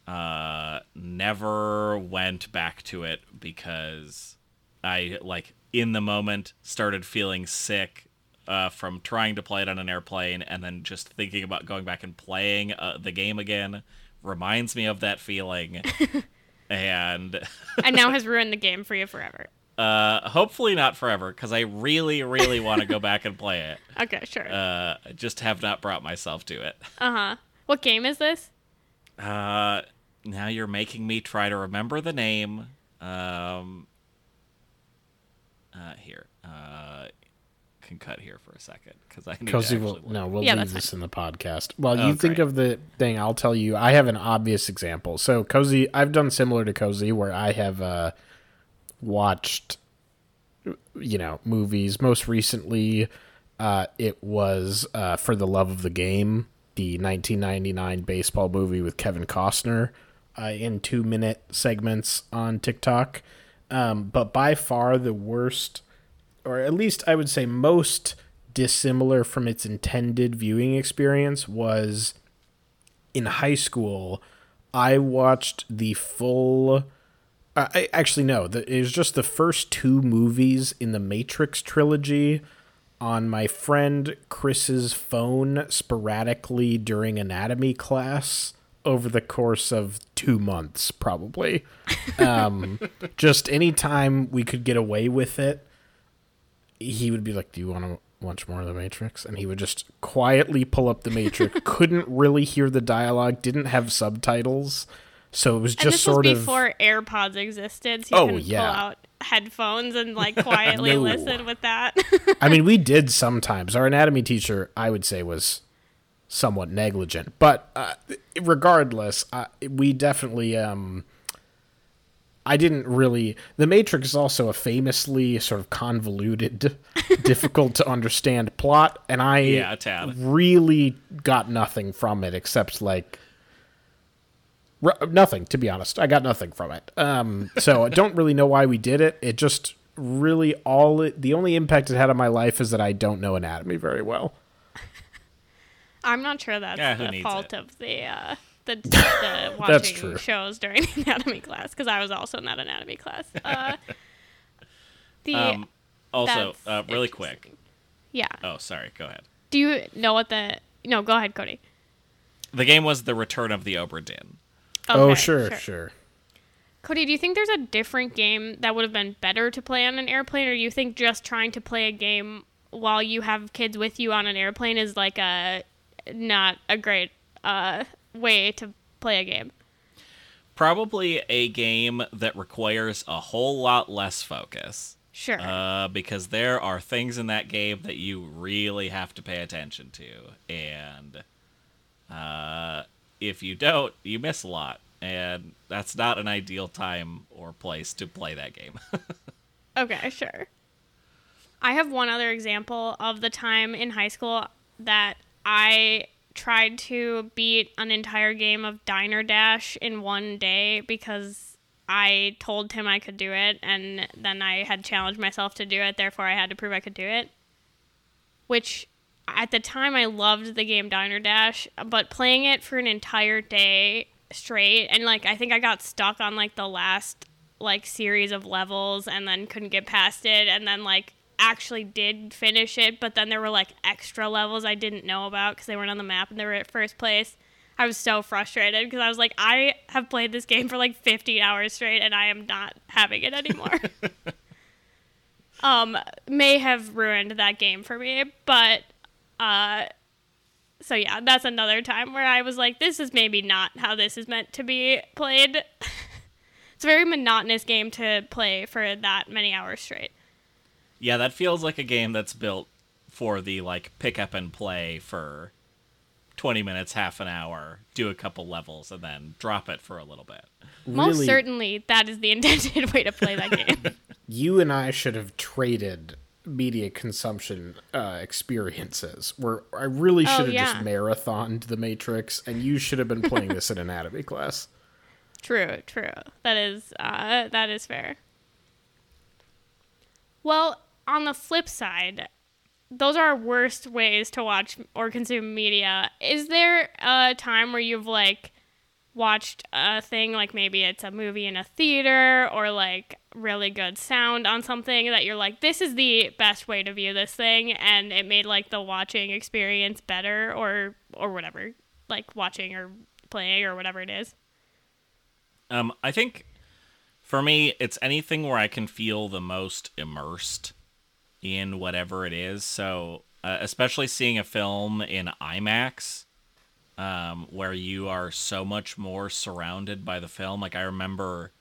uh never went back to it because I like in the moment started feeling sick uh, from trying to play it on an airplane and then just thinking about going back and playing uh, the game again reminds me of that feeling (laughs) and and now has (laughs) ruined the game for you forever. uh, hopefully not forever because I really really want to go back and play it (laughs) Okay, sure. uh, just have not brought myself to it Uh huh. What game is this? uh, now you're making me try to remember the name um, uh, here uh, can cut here for a second because I need Cozy will actually no, we'll Yeah, leave that's this in the podcast. Well, Oh, you think of the thing, I'll tell you. I have an obvious example. So Cozy, I've done similar to Cozy, where I have uh, watched, you know, movies. Most recently, uh, it was uh, for the love of the game, the 1999 baseball movie with Kevin Costner, uh, in two minute segments on TikTok. Um, but by far the worst or at least I would say most dissimilar from its intended viewing experience was in high school. I watched the full. Uh, I actually no, the, it was just the first two movies in the Matrix trilogy on my friend Chris's phone sporadically during anatomy class over the course of two months, probably. Um, (laughs) just anytime we could get away with it, he would be like, "Do you want to watch more of the Matrix?" And he would just quietly pull up the Matrix. (laughs) Couldn't really hear the dialogue. Didn't have subtitles, so it was and just this sort was of. before AirPods existed, so you Oh, yeah. pull out headphones and like (laughs) quietly No. listen with that. I mean, we did sometimes. Our anatomy teacher, I would say, was somewhat negligent, but uh, regardless, uh, we definitely. Um, I didn't really. The Matrix is also a famously sort of convoluted, (laughs) difficult to understand plot, and I Yeah, really got nothing from it except like r- nothing. To be honest, I got nothing from it. Um, so I don't really know why we did it. It just really all it, the only impact it had on my life is that I don't know anatomy very well. I'm not sure that's Yeah, the fault it? of the uh, the, (laughs) the watching true. shows during (laughs) anatomy class because I was also in that anatomy class. Uh, (laughs) the um, also uh, really quick yeah. oh sorry go ahead Do you know what the? No, go ahead, Cody. the game was the return of the Obra Dinn oh, Okay, sure, sure. Cody, do you think there's a different game that would have been better to play on an airplane, or do you think just trying to play a game while you have kids with you on an airplane is like a not a great uh, way to play a game? probably a game that requires a whole lot less focus Sure. uh, because there are things in that game that you really have to pay attention to and uh, if you don't you miss a lot and that's not an ideal time or place to play that game (laughs) Okay, sure. I have one other example of the time in high school that I tried to beat an entire game of Diner Dash in one day because I told him I could do it, and then I had challenged myself to do it, therefore, I had to prove I could do it. Which, at the time, I loved the game Diner Dash, but playing it for an entire day straight, and like, I think I got stuck on like the last like series of levels and then couldn't get past it and then like actually did finish it but then there were like extra levels i didn't know about because they weren't on the map and they were at first place i was so frustrated because i was like i have played this game for like 50 hours straight and i am not having it anymore (laughs) um may have ruined that game for me but uh so yeah, that's another time where I was like, this is maybe not how this is meant to be played. (laughs) it's a very monotonous game to play for that many hours straight. Yeah, that feels like a game that's built for the like pick up and play for 20 minutes, half an hour, do a couple levels, and then drop it for a little bit. Most Really- certainly, that is the (laughs) intended way to play that game. (laughs) you and I should have traded media consumption uh, experiences. Where I really Oh, should have yeah. just marathoned the Matrix, and you should have been playing this in (laughs) anatomy class. True, true. That is uh, that is fair. Well, on the flip side, those are worst ways to watch or consume media. Is there a time where you've like watched a thing like maybe it's a movie in a theater or like really good sound on something that you're like this is the best way to view this thing and it made like the watching experience better or or whatever like watching or playing or whatever it is Um, I think for me, it's anything where I can feel the most immersed in whatever it is. So, uh, especially seeing a film in IMAX, um, where you are so much more surrounded by the film. Like I remember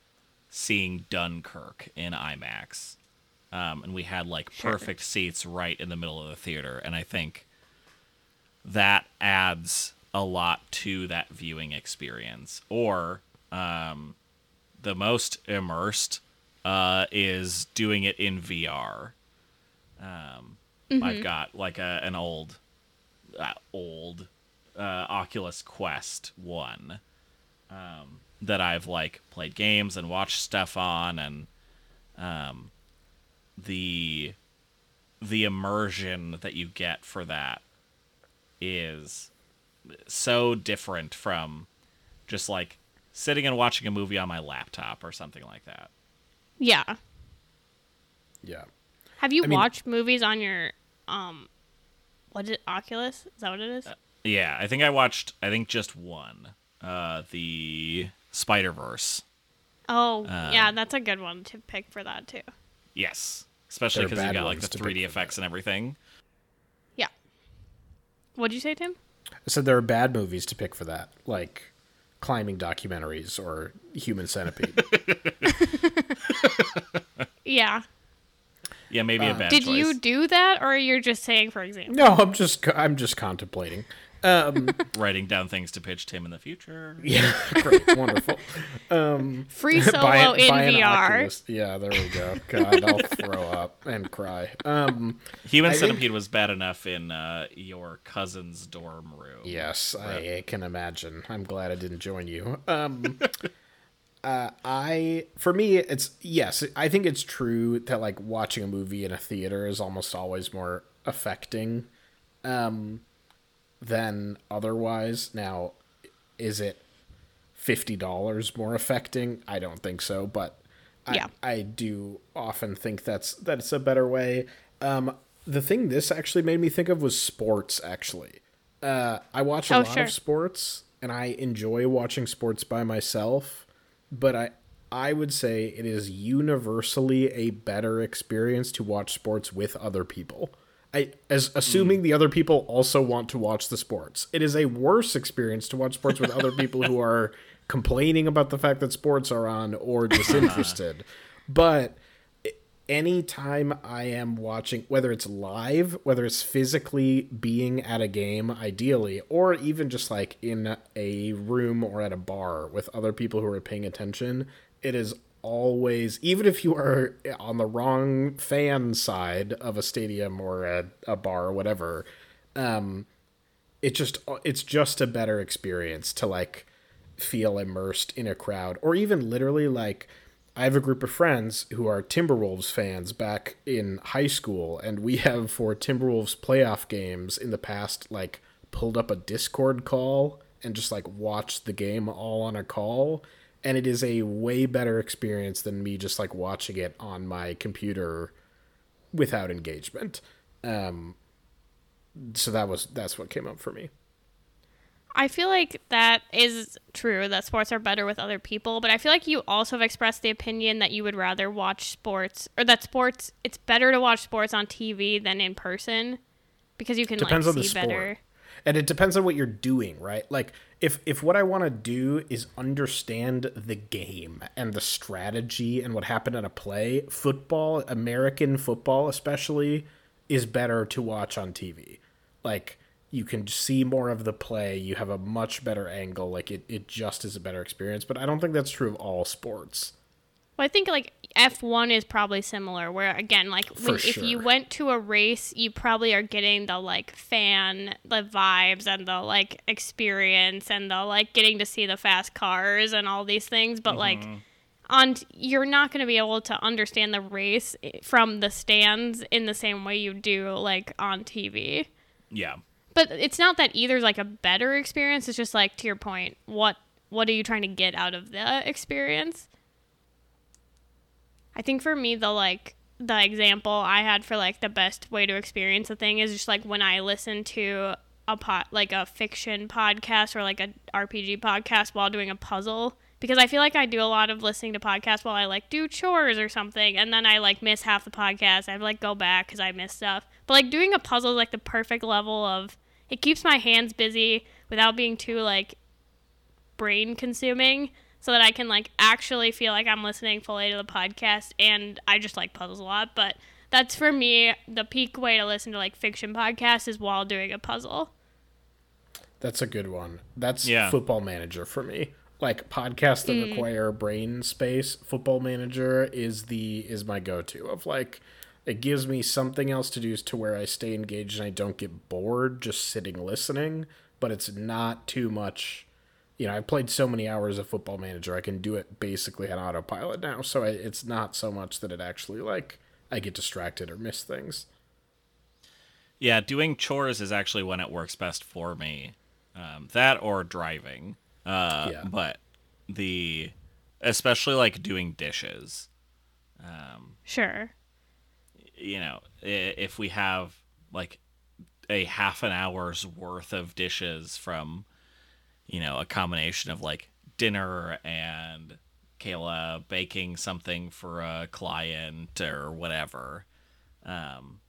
seeing Dunkirk in IMAX, um, and we had like Sure. perfect seats right in the middle of the theater, and I think that adds a lot to that viewing experience. Or um, the most immersed uh, is doing it in VR. Um, I've got like a, an old, uh, old uh, Oculus Quest one um, that I've like played games and watched stuff on, and um, the the immersion that you get for that is so different from just like sitting and watching a movie on my laptop or something like that. yeah Yeah. Have you I mean- watched movies on your um what is it, Oculus? Is that what it is? Yeah, I think I watched I think just one. Uh the Spider-Verse. oh, um, yeah, that's a good one to pick for that too. Yes. Especially because you got like the 3D effects and everything. Yeah. What'd you say, Tim? I said there are bad movies to pick for that, like climbing documentaries or Human Centipede. (laughs) Yeah. Yeah, maybe a bad Did choice. you do that or you're just saying for example? no, I'm just I'm just contemplating. Um, (laughs) writing down things to pitch Tim in the future? yeah, (laughs) great, wonderful. Free (laughs) solo Buy- in buy an VR. Oculus. Yeah, there we go. God, I'll throw up and cry. Um, Human I think- Centipede was bad enough in uh, your cousin's dorm room. Yes, I can imagine. I'm glad I didn't join you. Um, uh, I for me, it's yes. I think it's true that like watching a movie in a theater is almost always more affecting um, than otherwise. Now, is it fifty dollars more affecting? I don't think so, but I, Yeah. I do often think that's that's a better way. Um, the thing this actually made me think of was sports. Actually, uh, I watch a Oh, lot sure. of sports, and I enjoy watching sports by myself. But I I would say it is universally a better experience to watch sports with other people. I as assuming mm. the other people also want to watch the sports. It is a worse experience to watch sports with other people who are (laughs) complaining about the fact that sports are on or (laughs) disinterested. but anytime I am watching, whether it's live, whether it's physically being at a game, ideally, or even just like in a room or at a bar with other people who are paying attention, it is always, even if you are on the wrong fan side of a stadium or a, a bar or whatever, um, it just it's just a better experience to like feel immersed in a crowd or even literally like I have a group of friends who are Timberwolves fans back in high school and we have for Timberwolves playoff games in the past like pulled up a Discord call and just like watched the game all on a call and it is a way better experience than me just like watching it on my computer without engagement. Um so that was that's what came up for me. I feel like that is true that sports are better with other people, but I feel like you also have expressed the opinion that you would rather watch sports or that sports it's better to watch sports on TV than in person because you can Depends like on the see sport. better. and it depends on what you're doing, right? Like if if what I want to do is understand the game and the strategy and what happened in a play, football, American football especially, is better to watch on TV. Like you can see more of the play, you have a much better angle, like it, it just is a better experience. But I don't think that's true of all sports. Well, I think like F1 is probably similar, where again, like when, if you went to a race, you probably are getting the like fan, the vibes, and the like experience, and the like getting to see the fast cars and all these things. But like, mm-hmm. on you're not going to be able to understand the race eh, from the stands in the same way you do like on TV. Yeah. But it's not that either's like a better experience. It's just like to your point, what what are you trying to get out of the experience? I think for me the like the example I had for like the best way to experience a thing is just like when I listen to a pot like a fiction podcast or like a RPG podcast while doing a puzzle because I feel like I do a lot of listening to podcasts while I like do chores or something and then I like miss half the podcast. I like go back cuz I miss stuff. But like doing a puzzle is like the perfect level of it keeps my hands busy without being too like brain consuming so that I can like actually feel like I'm listening fully to the podcast and I just like puzzles a lot, but that's for me the peak way to listen to like fiction podcasts is while doing a puzzle. That's a good one. That's Yeah. football manager for me. Like podcasts that mm. require brain space, football manager is the is my go to of like it gives me something else to do to where I stay engaged and I don't get bored just sitting listening, but it's not too much. You know, I've played so many hours of football manager, I can do it basically on autopilot now. So I, it's not so much that it actually like I get distracted or miss things. Yeah, doing chores is actually when it works best for me. Um, that or driving. Uh, Yeah. But the, especially like doing dishes. Um, Sure. You know, if we have like a half an hour's worth of dishes from, you know, a combination of like dinner and Kayla baking something for a client or whatever. Um,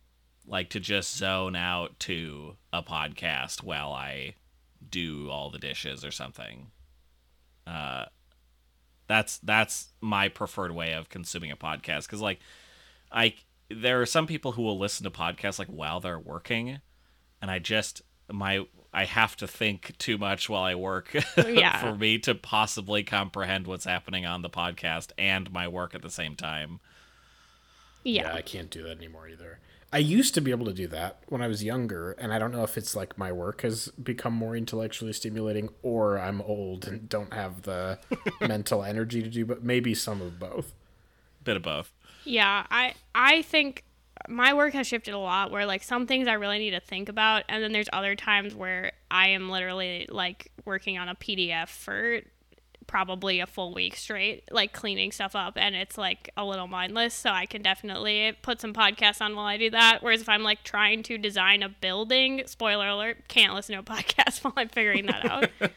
like to just zone out to a podcast while I do all the dishes or something. Uh, that's that's my preferred way of consuming a podcast because like I there are some people who will listen to podcasts like while they're working, and I just my I have to think too much while I work (laughs) Yeah. for me to possibly comprehend what's happening on the podcast and my work at the same time. Yeah. I can't do that anymore either. I used to be able to do that when I was younger, and I don't know if it's like my work has become more intellectually stimulating or I'm old and don't have the (laughs) mental energy to do, but maybe some of both. Bit of both. Yeah, I I think my work has shifted a lot where like some things I really need to think about and then there's other times where I am literally like working on a PDF for probably a full week straight like cleaning stuff up and it's like a little mindless so I can definitely put some podcasts on while I do that whereas if I'm like trying to design a building spoiler alert can't listen to a (laughs) podcast while I'm figuring that out (laughs)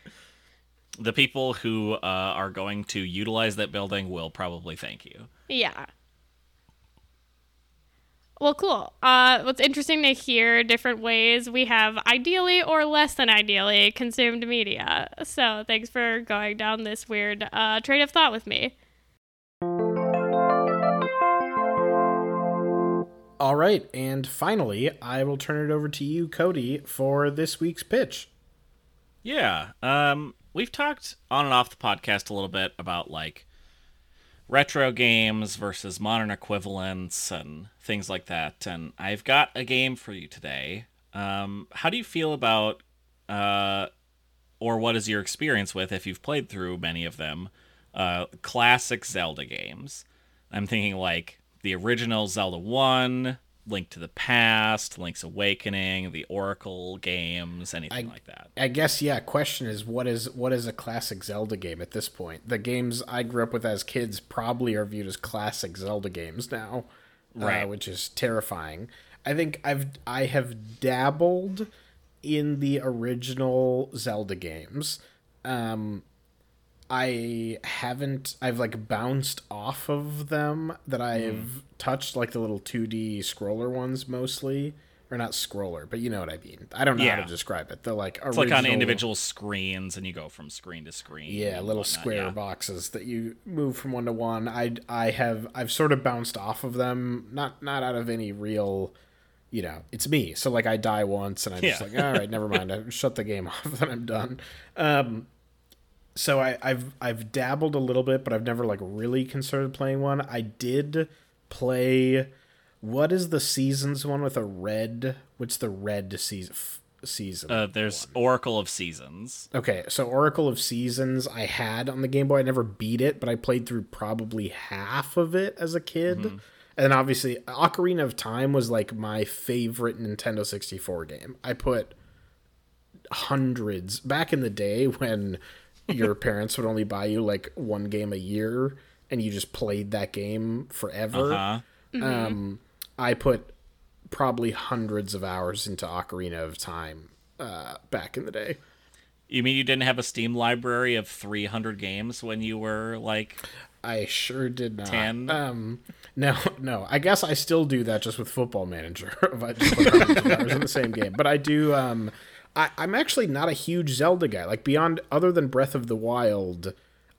The people who uh, are going to utilize that building will probably thank you. Yeah. Well, cool. Uh, what's interesting to hear different ways we have ideally or less than ideally consumed media. So thanks for going down this weird uh, train of thought with me. All right, and finally, I will turn it over to you, Cody, for this week's pitch. Yeah. Um, we've talked on and off the podcast a little bit about like retro games versus modern equivalents and things like that. And I've got a game for you today. Um, how do you feel about, uh, or what is your experience with, if you've played through many of them, uh, classic Zelda games? I'm thinking like the original Zelda 1, Link to the Past, Link's Awakening, the Oracle games, anything like that. I guess yeah. Question is, what is what is a classic Zelda game at this point? The games I grew up with as kids probably are viewed as classic Zelda games now, Right. Uh, which is terrifying. I think I've I have dabbled in the original Zelda games. Um, I haven't. I've like bounced off of them that I've touched, like the little two D scroller ones mostly, or not scroller, but you know what I mean. I don't know how to describe it. They're like It's like on individual screens, and you go from screen to screen. yeah, little whatnot, square yeah. boxes that you move from one to one. I I have I've sort of bounced off of them, not not out of any real, you know, it's me. So like I die once and I'm just like, all right, never mind. I (laughs) shut the game (laughs) off and I'm done. Um, so I, I've I've dabbled a little bit, but I've never like really considered playing one. I did play. What is the seasons one with a red? What's the red season? Season. Uh, there's Oracle of Seasons. Okay, so Oracle of Seasons I had on the Game Boy. I never beat it, but I played through probably half of it as a kid. And obviously Ocarina of Time was like my favorite Nintendo 64 game. I put hundreds back in the day when your (laughs) parents would only buy you like one game a year and you just played that game forever. Huh? Um, I put probably hundreds of hours into Ocarina of Time uh, back in the day. You mean you didn't have a Steam library of 300 games when you were like I sure did not. 10? Um, no, (laughs) no. I guess I still do that just with Football Manager. (laughs) I just put hours in the same game, but I do. Um, I, I'm actually not a huge Zelda guy. Like beyond, other than Breath of the Wild,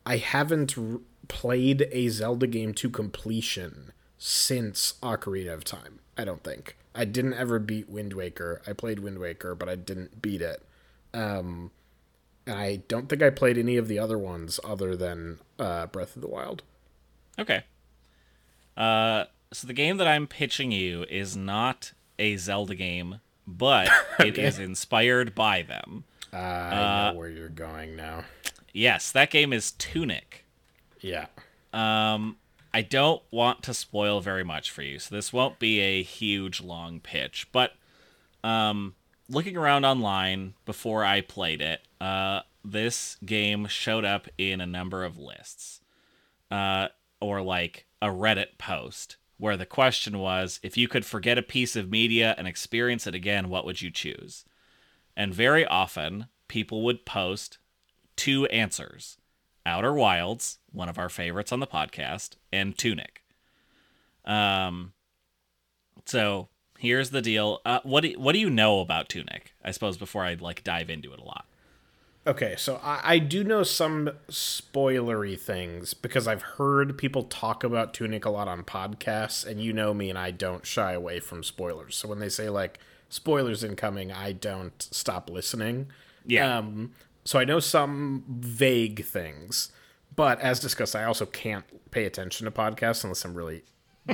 I haven't r- played a Zelda game to completion since Ocarina of Time. I don't think I didn't ever beat Wind Waker. I played Wind Waker, but I didn't beat it. Um, and I don't think I played any of the other ones other than uh, Breath of the Wild. Okay. Uh, so the game that I'm pitching you is not a Zelda game, but (laughs) it is inspired by them. I know where you're going now. Yes, that game is Tunic. Yeah. Um, I don't want to spoil very much for you, so this won't be a huge long pitch. But um, looking around online before I played it, uh, this game showed up in a number of lists, uh, or like a Reddit post where the question was, if you could forget a piece of media and experience it again, what would you choose? And very often, people would post two answers. Outer Wilds, one of our favorites on the podcast, and Tunic. Um, so here's the deal. Uh, what do what do you know about Tunic? I suppose before I like dive into it a lot. Okay, so I, I do know some spoilery things because I've heard people talk about Tunic a lot on podcasts, and you know me, and I don't shy away from spoilers. So when they say like spoilers incoming, I don't stop listening. Yeah. Um, so I know some vague things, but as discussed, I also can't pay attention to podcasts unless I'm really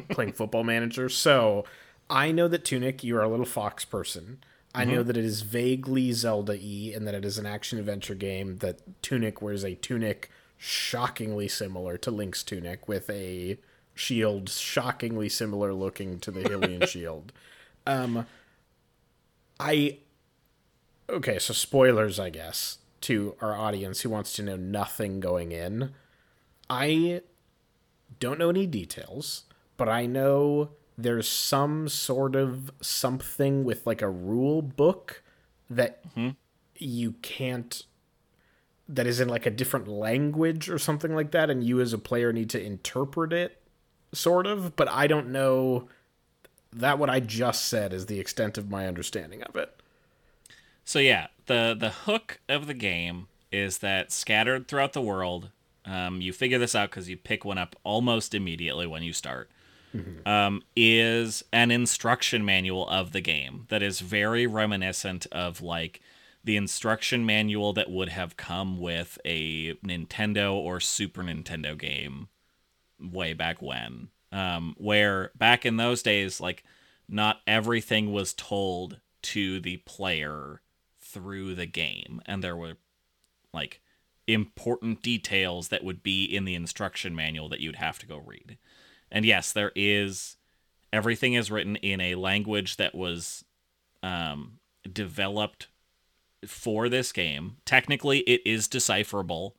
playing Football Manager. So I know that Tunic, you are a little fox person. I know that it is vaguely Zelda y and that it is an action adventure game that Tunic wears a tunic shockingly similar to Link's tunic with a shield shockingly similar looking to the Hylian (laughs) shield. Um I okay, so spoilers, I guess, to our audience who wants to know nothing going in. I don't know any details, but I know there's some sort of something with like a rule book that you can't that is in like a different language or something like that and you as a player need to interpret it sort of but i don't know that what i just said is the extent of my understanding of it So yeah, the the hook of the game is that scattered throughout the world, um, you figure this out because you pick one up almost immediately when you start. Um, is an instruction manual of the game that is very reminiscent of like the instruction manual that would have come with a Nintendo or Super Nintendo game way back when. Um, where back in those days, like not everything was told to the player through the game, and there were like important details that would be in the instruction manual that you'd have to go read. And yes, there is everything is written in a language that was um, developed for this game. Technically, it is decipherable.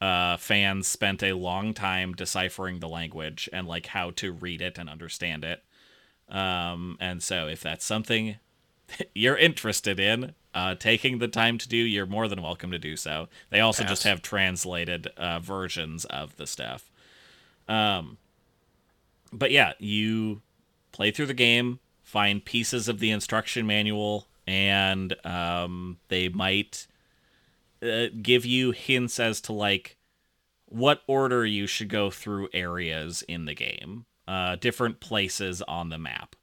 Uh, fans spent a long time deciphering the language and like how to read it and understand it. Um, and so, if that's something (laughs) you're interested in uh, taking the time to do, you're more than welcome to do so. They also just have translated uh, versions of the stuff. Um, but yeah, you play through the game, find pieces of the instruction manual, and um, they might uh, give you hints as to like what order you should go through areas in the game, uh, different places on the map.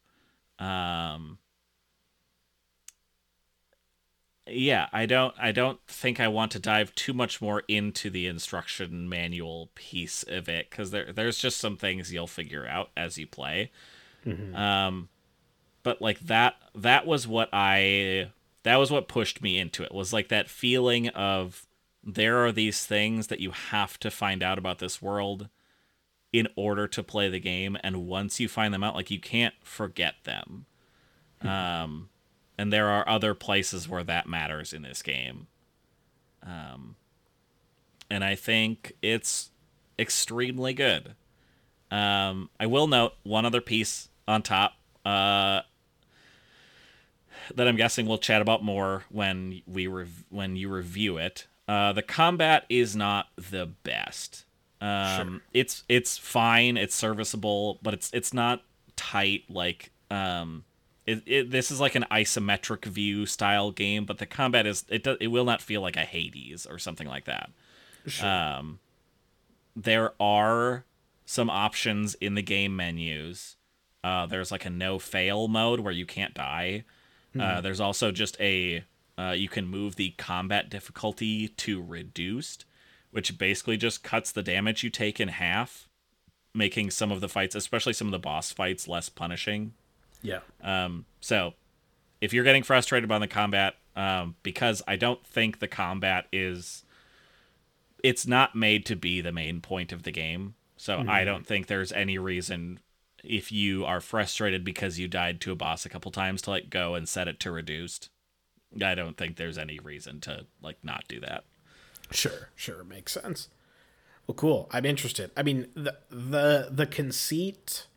Um, yeah, I don't I don't think I want to dive too much more into the instruction manual piece of it cuz there there's just some things you'll figure out as you play. Mm-hmm. Um but like that that was what I that was what pushed me into it. Was like that feeling of there are these things that you have to find out about this world in order to play the game and once you find them out like you can't forget them. Mm-hmm. Um and there are other places where that matters in this game. Um, and I think it's extremely good. Um, I will note one other piece on top uh, that I'm guessing we'll chat about more when we rev- when you review it. Uh, the combat is not the best. Um, sure. It's it's fine, it's serviceable, but it's it's not tight like um, it, it, this is like an isometric view style game, but the combat is it does, it will not feel like a Hades or something like that. Sure. Um, there are some options in the game menus. Uh, there's like a no fail mode where you can't die. Mm-hmm. Uh, there's also just a uh, you can move the combat difficulty to reduced, which basically just cuts the damage you take in half, making some of the fights, especially some of the boss fights, less punishing. Yeah. Um, so if you're getting frustrated by the combat, um, because I don't think the combat is it's not made to be the main point of the game. So mm-hmm. I don't think there's any reason if you are frustrated because you died to a boss a couple times to like go and set it to reduced. I don't think there's any reason to like not do that. Sure, sure, makes sense. Well, cool. I'm interested. I mean, the the the conceit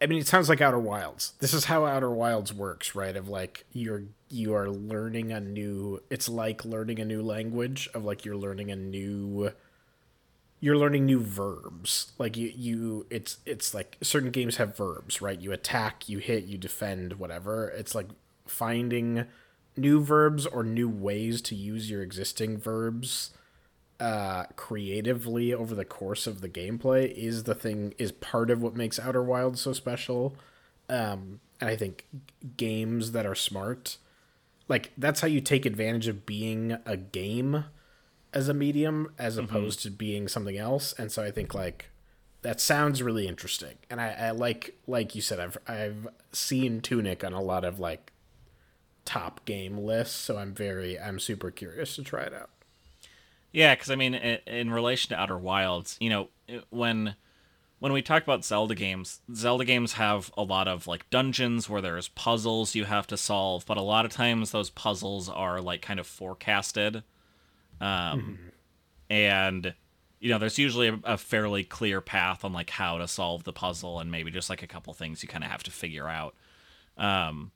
I mean, it sounds like Outer Wilds. This is how Outer Wilds works, right? Of like you're you are learning a new. It's like learning a new language. Of like you're learning a new. You're learning new verbs. Like you, you. It's it's like certain games have verbs, right? You attack, you hit, you defend, whatever. It's like finding new verbs or new ways to use your existing verbs uh, creatively over the course of the gameplay is the thing is part of what makes Outer Wilds so special. Um, and I think games that are smart, like that's how you take advantage of being a game as a medium as mm-hmm. opposed to being something else. And so I think like that sounds really interesting. And I, I like like you said, I've I've seen Tunic on a lot of like top game lists, so I'm very I'm super curious to try it out. Yeah, because I mean, in, in, relation to Outer Wilds, you know, when when we talk about Zelda games, Zelda games have a lot of like dungeons where there's puzzles you have to solve, but a lot of times those puzzles are like kind of forecasted, um, mm-hmm. and you know, there's usually a, a, fairly clear path on like how to solve the puzzle, and maybe just like a couple things you kind of have to figure out. Um,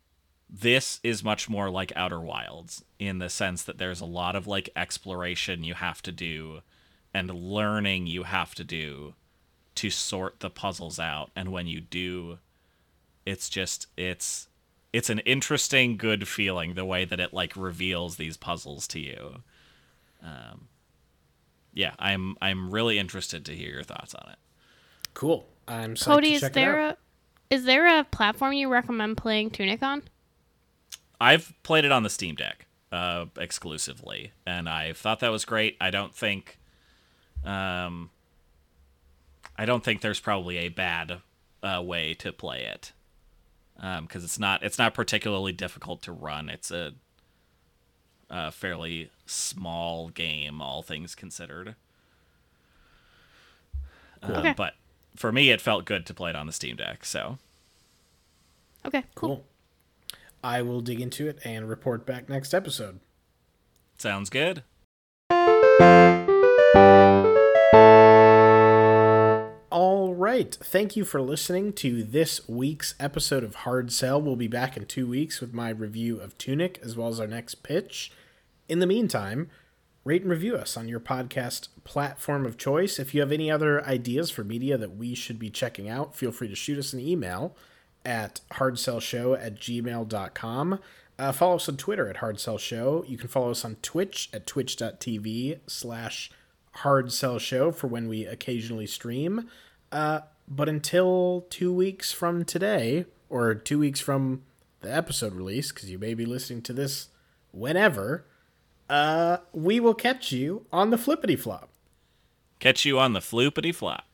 this is much more like Outer Wilds in the sense that there's a lot of like exploration you have to do and learning you have to do to sort the puzzles out. And when you do it's just it's it's an interesting good feeling the way that it like reveals these puzzles to you. Um yeah i'm i'm really interested to hear your thoughts on it. Cool. I'm cody is there a is there a platform you recommend playing tunic on I've played it on the Steam Deck uh, exclusively, and I thought that was great. I don't think, um, I don't think there's probably a bad uh, way to play it, because um, it's not it's not particularly difficult to run. It's a, a fairly small game, all things considered. Cool. Um, okay. But for me, it felt good to play it on the Steam Deck. So. Okay. Cool. cool. I will dig into it and report back next episode. Sounds good. All right. Thank you for listening to this week's episode of Hard Sell. We'll be back in two weeks with my review of Tunic as well as our next pitch. In the meantime, rate and review us on your podcast platform of choice. If you have any other ideas for media that we should be checking out, feel free to shoot us an email at hardsellshow at gmail.com. Uh, follow us on Twitter at hardsellshow. You can follow us on Twitch at twitch.tv slash hardsellshow for when we occasionally stream. Uh, but until two weeks from today, or two weeks from the episode release, because you may be listening to this whenever, uh, we will catch you on the flippity flop. Catch you on the floopity flop.